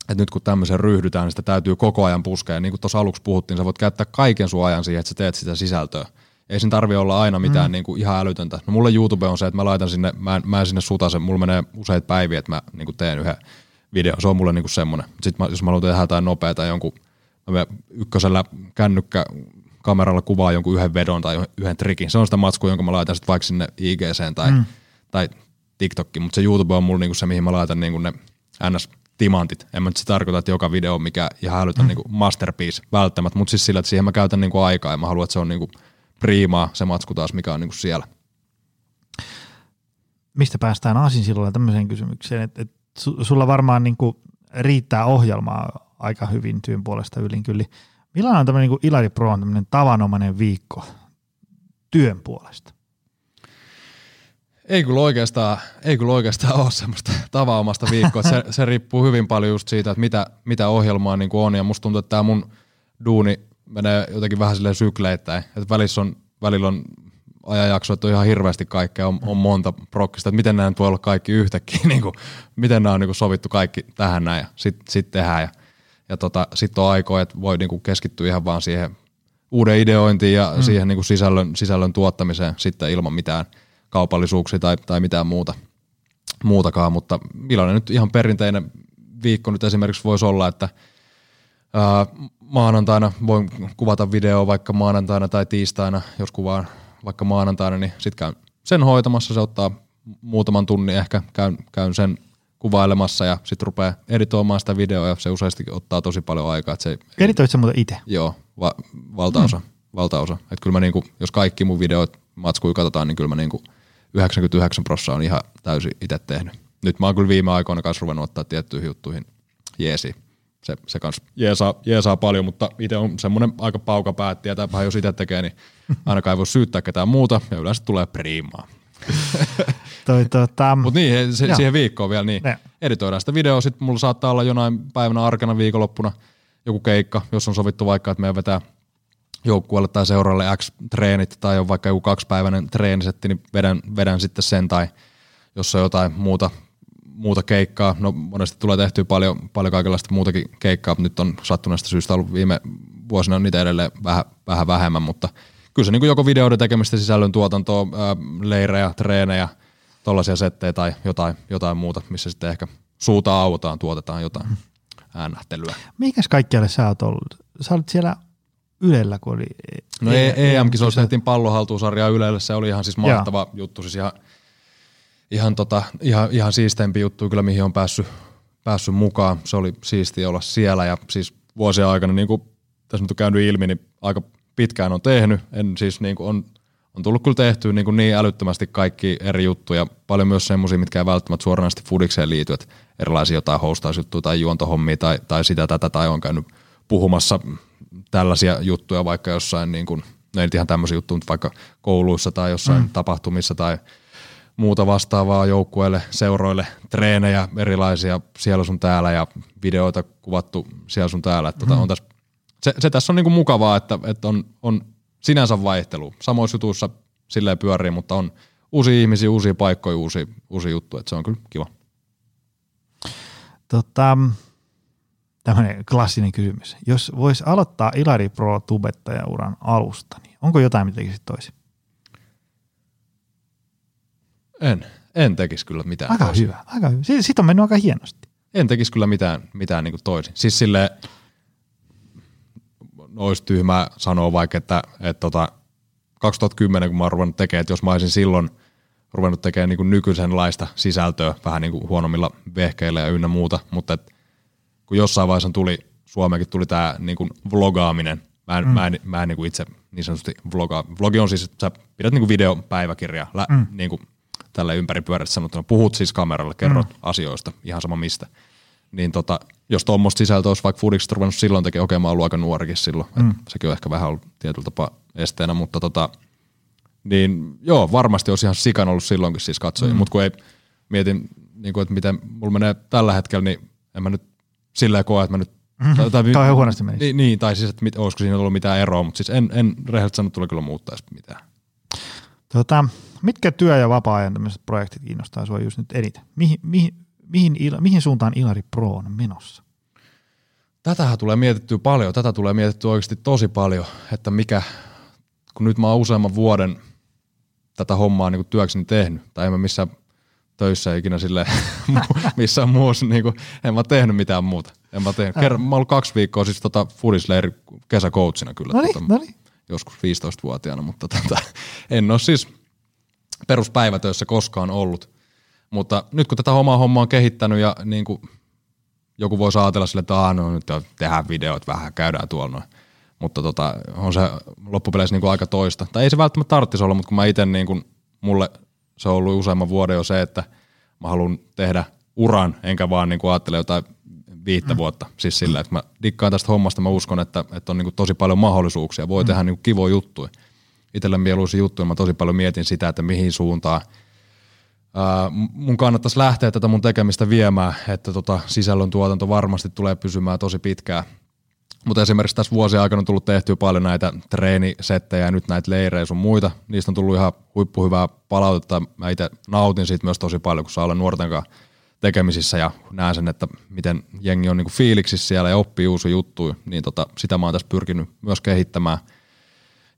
että nyt kun tämmöisen ryhdytään, niin sitä täytyy koko ajan puskea. Ja niin kuin tuossa aluksi puhuttiin, sä voit käyttää kaiken sun ajan siihen, että sä teet sitä sisältöä. Ei sen tarvi olla aina mitään mm. niin kuin ihan älytöntä. No mulle YouTube on se, että mä laitan sinne, mä en, mä en sinne sutasen, mulla menee useita päiviä, että mä niin kuin teen yhden videon. Se on mulle niin kuin semmoinen. Sitten mä, jos mä haluan tehdä jotain nopeaa jonkun, mä ykkösellä kännykkä kameralla kuvaa jonkun yhden vedon tai yhden trikin. Se on sitä matskua, jonka mä laitan sitten vaikka sinne IGCen tai, mm. tai TikTokkiin, mutta se YouTube on mulla niinku se, mihin mä laitan niinku ne ns timantit. En mä nyt se tarkoita, että joka video on mikä ihan älytön mm. niinku masterpiece välttämättä, mutta siis sillä, että siihen mä käytän niinku aikaa ja mä haluan, että se on niinku priimaa se matsku taas, mikä on niinku siellä. Mistä päästään aasinsilloilla tämmöiseen kysymykseen, että, että sulla varmaan niinku riittää ohjelmaa aika hyvin työn puolesta ylin kyllä. Millainen on tämmöinen niin Ilari Pro on tämmöinen tavanomainen viikko työn puolesta? Ei kyllä oikeastaan, ei kyllä oikeastaan ole semmoista tavanomaista viikkoa. Se, se, riippuu hyvin paljon just siitä, että mitä, mitä ohjelmaa niin on. Ja musta tuntuu, että tämä mun duuni menee jotenkin vähän silleen sykleittäin. Että välissä on, välillä on ajanjakso, että on ihan hirveästi kaikkea, on, on monta prokkista, että miten nämä voi olla kaikki yhtäkkiä, niin kuin, miten nämä on niin kuin sovittu kaikki tähän näin ja sitten sit tehdään. Ja ja tota, sitten on aikoja, että voi niinku keskittyä ihan vaan siihen uuden ideointiin ja mm. siihen niinku sisällön, sisällön tuottamiseen sitten ilman mitään kaupallisuuksia tai, tai mitään muuta, muutakaan, mutta millainen nyt ihan perinteinen viikko nyt esimerkiksi voisi olla, että ää, maanantaina voin kuvata videoa vaikka maanantaina tai tiistaina, jos kuvaan vaikka maanantaina, niin sitten käyn sen hoitamassa, se ottaa muutaman tunnin ehkä, käyn, käyn sen kuvailemassa ja sitten rupeaa editoimaan sitä videoa ja se useasti ottaa tosi paljon aikaa. se, Editoit sä muuten itse? Joo, va, valtaosa. Mm. valtaosa. Et kyllä mä niinku, jos kaikki mun videot matskui katsotaan, niin kyllä mä niinku 99 prosenttia on ihan täysin itse tehnyt. Nyt mä oon kyllä viime aikoina kanssa ruvennut ottaa tiettyihin juttuihin jeesi. Se, se kans jeesaa, jeesaa paljon, mutta itse on semmoinen aika pauka päätti, ja vähän jos itse tekee, niin ainakaan ei voi syyttää ketään muuta, ja yleensä tulee priimaa. Toi, tota, Mutta niin, se, siihen viikkoon vielä, niin ne. editoidaan sitä videoa, sitten mulla saattaa olla jonain päivänä arkana viikonloppuna joku keikka, jos on sovittu vaikka, että meidän vetää joukkueelle tai seuralle X-treenit tai on vaikka joku kaksipäiväinen treenisetti, niin vedän, vedän sitten sen tai jos on jotain muuta, muuta keikkaa. No monesti tulee tehtyä paljon, paljon kaikenlaista muutakin keikkaa, mutta nyt on sattuneesta syystä ollut viime vuosina niitä edelleen vähän, vähän vähemmän, mutta kyllä se niin kuin joko videoiden tekemistä, sisällön tuotantoa, leirejä, treenejä, tollaisia settejä tai jotain, jotain muuta, missä sitten ehkä suuta autaan, tuotetaan jotain äänähtelyä. Mikäs kaikkialle sä oot ollut? Sä olit siellä Ylellä, kun oli... No e- EM-kisoissa tehtiin pallohaltuusarjaa Ylelle, se oli ihan siis mahtava Jaa. juttu, siis ihan, ihan, tota, ihan, ihan siisteempi juttu kyllä, mihin on päässyt, päässyt mukaan. Se oli siistiä olla siellä ja siis vuosien aikana, niin kuin tässä nyt on käynyt ilmi, niin aika pitkään on tehnyt. En siis niin kuin on, on tullut kyllä tehtyä niin, kuin niin älyttömästi kaikki eri juttuja, paljon myös semmoisia, mitkä ei välttämättä suoranaisesti fudikseen liity, että erilaisia jotain hostausjuttuja tai juontohommia tai, tai sitä tätä, tai on käynyt puhumassa tällaisia juttuja vaikka jossain, niin kuin, no ei ihan tämmöisiä juttuja, mutta vaikka kouluissa tai jossain mm. tapahtumissa tai muuta vastaavaa joukkueille, seuroille, treenejä erilaisia siellä sun täällä ja videoita kuvattu siellä sun täällä. Että tota, mm. on tässä se, se tässä on niinku mukavaa, että, että on, on sinänsä vaihtelu. Samoissa jutuissa silleen pyörii, mutta on uusia ihmisiä, uusia paikkoja, uusia, uusia juttuja, että se on kyllä kiva. Tota, tämmöinen klassinen kysymys. Jos voisi aloittaa Ilari Pro tubettaja-uran alusta, niin onko jotain, mitä tekisit toisin? En. En tekisi kyllä mitään Aika toisin. hyvä, aika hyvä. Sitten on mennyt aika hienosti. En tekisi kyllä mitään, mitään niin toisin. Siis silleen, olisi tyhmää sanoa vaikka, että, että tota, 2010, kun mä oon ruvennut tekemään, että jos mä olisin silloin ruvennut tekemään niin nykyisenlaista sisältöä vähän niin kuin huonommilla vehkeillä ja ynnä muuta, mutta et, kun jossain vaiheessa tuli, Suomeenkin tuli tämä niin kuin vlogaaminen, mä en, mm. mä en, mä en niin kuin itse niin sanotusti vlogaa. Vlogi on siis, että sä pidät niin kuin videopäiväkirjaa, lä, mm. niin kuin tällä ympäripyörässä sanottuna, puhut siis kameralle, kerrot mm. asioista, ihan sama mistä. Niin tota, jos tuommoista sisältöä olisi vaikka Foodiksi ruvennut silloin tekemään, okei okay, mä oon aika nuorikin silloin, mm. että sekin on ehkä vähän ollut tietyllä tapaa esteenä, mutta tota, niin joo, varmasti olisi ihan sikan ollut silloinkin siis katsojia, mm. mutta kun ei mietin, niin kuin, että miten mulla menee tällä hetkellä, niin en mä nyt silleen koe, että mä nyt Mm-hmm. Tai, tai, tai huonosti menisi. Niin, niin, tai siis, että mit, olisiko siinä ollut mitään eroa, mutta siis en, en rehellisesti sanottuna kyllä muuttaisi mitään. Tota, mitkä työ- ja vapaa-ajan projektit kiinnostaa sinua just nyt eniten? Mihin, mihin, mihin, mihin suuntaan Ilari Pro on menossa? Tätähän tulee mietittyä paljon. Tätä tulee mietittyä oikeasti tosi paljon, että mikä kun nyt mä oon useamman vuoden tätä hommaa niin kuin työkseni tehnyt, tai en mä missään töissä ikinä sille missään muussa, niin kuin, en mä tehnyt mitään muuta. En mä, tehnyt. Kerran, mä ollut kaksi viikkoa siis tota Fudisleiri kesäkoutsina kyllä. Noniin, tota, noniin. Joskus 15-vuotiaana, mutta tota, en ole siis peruspäivätöissä koskaan ollut. Mutta nyt kun tätä omaa hommaa on kehittänyt ja niin kuin joku voi ajatella sille, että no nyt tehdään videot vähän, käydään tuolla noin. Mutta tota, on se loppupeleissä niin kuin aika toista. Tai ei se välttämättä tarvitsisi olla, mutta kun mä itse niin kuin, mulle se on ollut useamman vuoden jo se, että mä haluan tehdä uran, enkä vaan niin kuin ajattele jotain viittä mm. vuotta. Siis sillä, että mä dikkaan tästä hommasta, mä uskon, että, että on niin kuin tosi paljon mahdollisuuksia. Voi mm. tehdä niin kuin kivoja juttuja. Itselle mieluisia juttuja, mä tosi paljon mietin sitä, että mihin suuntaan mun kannattaisi lähteä tätä mun tekemistä viemään, että tota sisällön tuotanto varmasti tulee pysymään tosi pitkään. Mutta esimerkiksi tässä vuosien aikana on tullut tehtyä paljon näitä treenisettejä ja nyt näitä leirejä sun muita. Niistä on tullut ihan huippuhyvää palautetta. Mä itse nautin siitä myös tosi paljon, kun saa olla nuorten kanssa tekemisissä ja näen sen, että miten jengi on niinku fiiliksissä siellä ja oppii uusia juttuja, niin tota, sitä mä oon tässä pyrkinyt myös kehittämään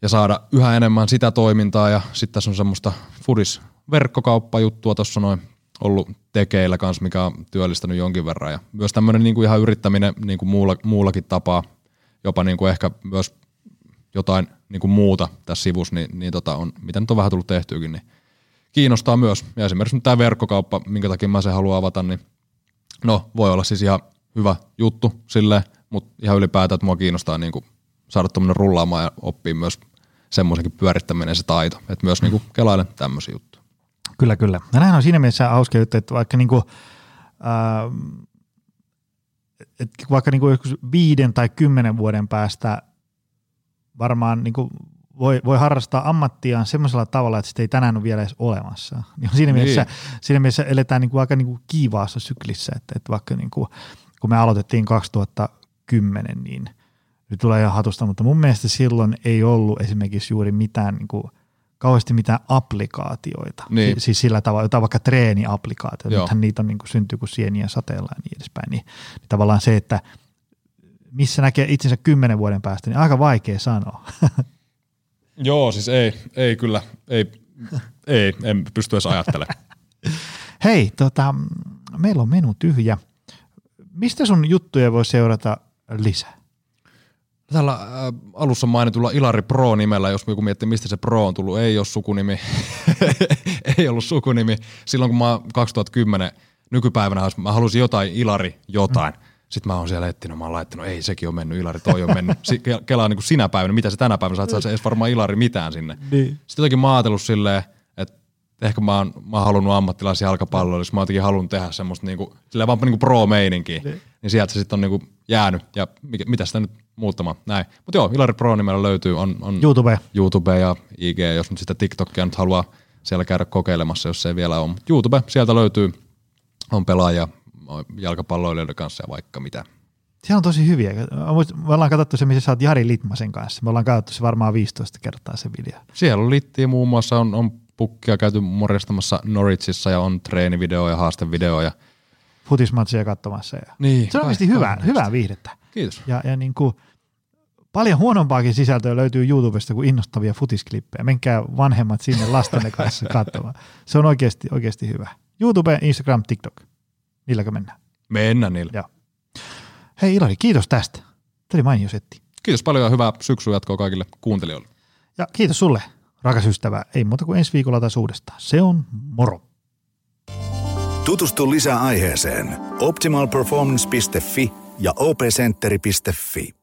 ja saada yhä enemmän sitä toimintaa ja sitten tässä on semmoista fudis verkkokauppajuttua tuossa noin ollut tekeillä kanssa, mikä on työllistänyt jonkin verran ja myös tämmöinen niinku ihan yrittäminen niinku muulla, muullakin tapaa, jopa niinku ehkä myös jotain niinku muuta tässä sivussa, niin, niin tota on, mitä nyt on vähän tullut tehtyäkin, niin kiinnostaa myös. Ja esimerkiksi nyt tämä verkkokauppa, minkä takia mä sen haluan avata, niin no voi olla siis ihan hyvä juttu sille, mutta ihan ylipäätään, että mua kiinnostaa niin kuin saada tuommoinen rullaamaan ja oppia myös semmoisenkin pyörittäminen se taito, että myös niin kuin kelailen tämmöisiä juttuja. Kyllä, kyllä. Ja nämähän on siinä mielessä hauska juttu, että vaikka niin kuin, äh, että vaikka niin kuin viiden tai kymmenen vuoden päästä varmaan niin kuin voi, voi harrastaa ammattiaan semmoisella tavalla, että sitä ei tänään ole vielä edes olemassa. Niin siinä, niin. Mielessä, siinä mielessä eletään niin kuin aika niin kuin kiivaassa syklissä, että, että vaikka niin kuin, kun me aloitettiin 2010, niin nyt tulee ihan hatusta, mutta mun mielestä silloin ei ollut esimerkiksi juuri mitään niin kuin, kauheasti mitään applikaatioita. Niin. Siis sillä tavalla, jotain vaikka treeniaplikaatioita, nythän niitä on niin kuin, syntyy kuin sieniä sateella ja niin edespäin. Niin, niin tavallaan se, että missä näkee itsensä kymmenen vuoden päästä, niin aika vaikea sanoa. Joo, siis ei, ei kyllä, ei, ei, en pysty edes ajattelemaan. Hei, tota, meillä on menu tyhjä. Mistä sun juttuja voi seurata lisää? Tällä äh, alussa mainitulla Ilari Pro-nimellä, jos joku miettii, mistä se Pro on tullut, ei ole sukunimi. ei ollut sukunimi. Silloin kun mä 2010, nykypäivänä mä halusin jotain Ilari jotain. Mm. Sitten mä oon siellä etsinyt, mä oon laittanut, ei sekin on mennyt, Ilari toi on mennyt. Kelaa niin kuin sinä päivänä, mitä se tänä päivänä, saat se edes varmaan Ilari mitään sinne. Niin. Sitten jotenkin mä ajatellut silleen, ehkä mä oon, mä oon halunnut ammattilaisjalkapalloa, jos mä jotenkin halunnut tehdä semmoista niinku, silleen vaan niinku pro-meininkiä, niin. niin sieltä se sitten on niinku jäänyt, ja mikä, mitä sitä nyt muuttamaan, näin. Mutta joo, Ilari Pro nimellä löytyy, on, on YouTube. YouTube ja IG, jos nyt sitä TikTokia nyt haluaa siellä käydä kokeilemassa, jos se ei vielä ole. YouTube, sieltä löytyy, on pelaaja jalkapalloilijoiden kanssa ja vaikka mitä. Se on tosi hyviä. Me ollaan katsottu se, missä sä oot Jari Litmasen kanssa. Me ollaan katsottu se varmaan 15 kertaa se video. Siellä on Litti muun muassa, on, on pukkia käyty morjastamassa Norwichissa ja on treenivideo ja haastevideo. Ja... Futismatsia katsomassa. Ja... Niin, se on oikeasti hyvää, hyvää viihdettä. Kiitos. Ja, ja niin kuin, paljon huonompaakin sisältöä löytyy YouTubesta kuin innostavia futisklippejä. Menkää vanhemmat sinne lastenne kanssa katsomaan. Se on oikeasti, oikeasti hyvä. YouTube, Instagram, TikTok. Niilläkö mennään? Mennään niillä. Joo. Hei Ilari, kiitos tästä. Tämä oli mainio setti. Kiitos paljon ja hyvää syksyn jatkoa kaikille kuuntelijoille. Ja kiitos sulle, rakas ystävä. Ei muuta kuin ensi viikolla taas uudestaan. Se on moro. Tutustu lisää aiheeseen optimalperformance.fi ja opcenteri.fi.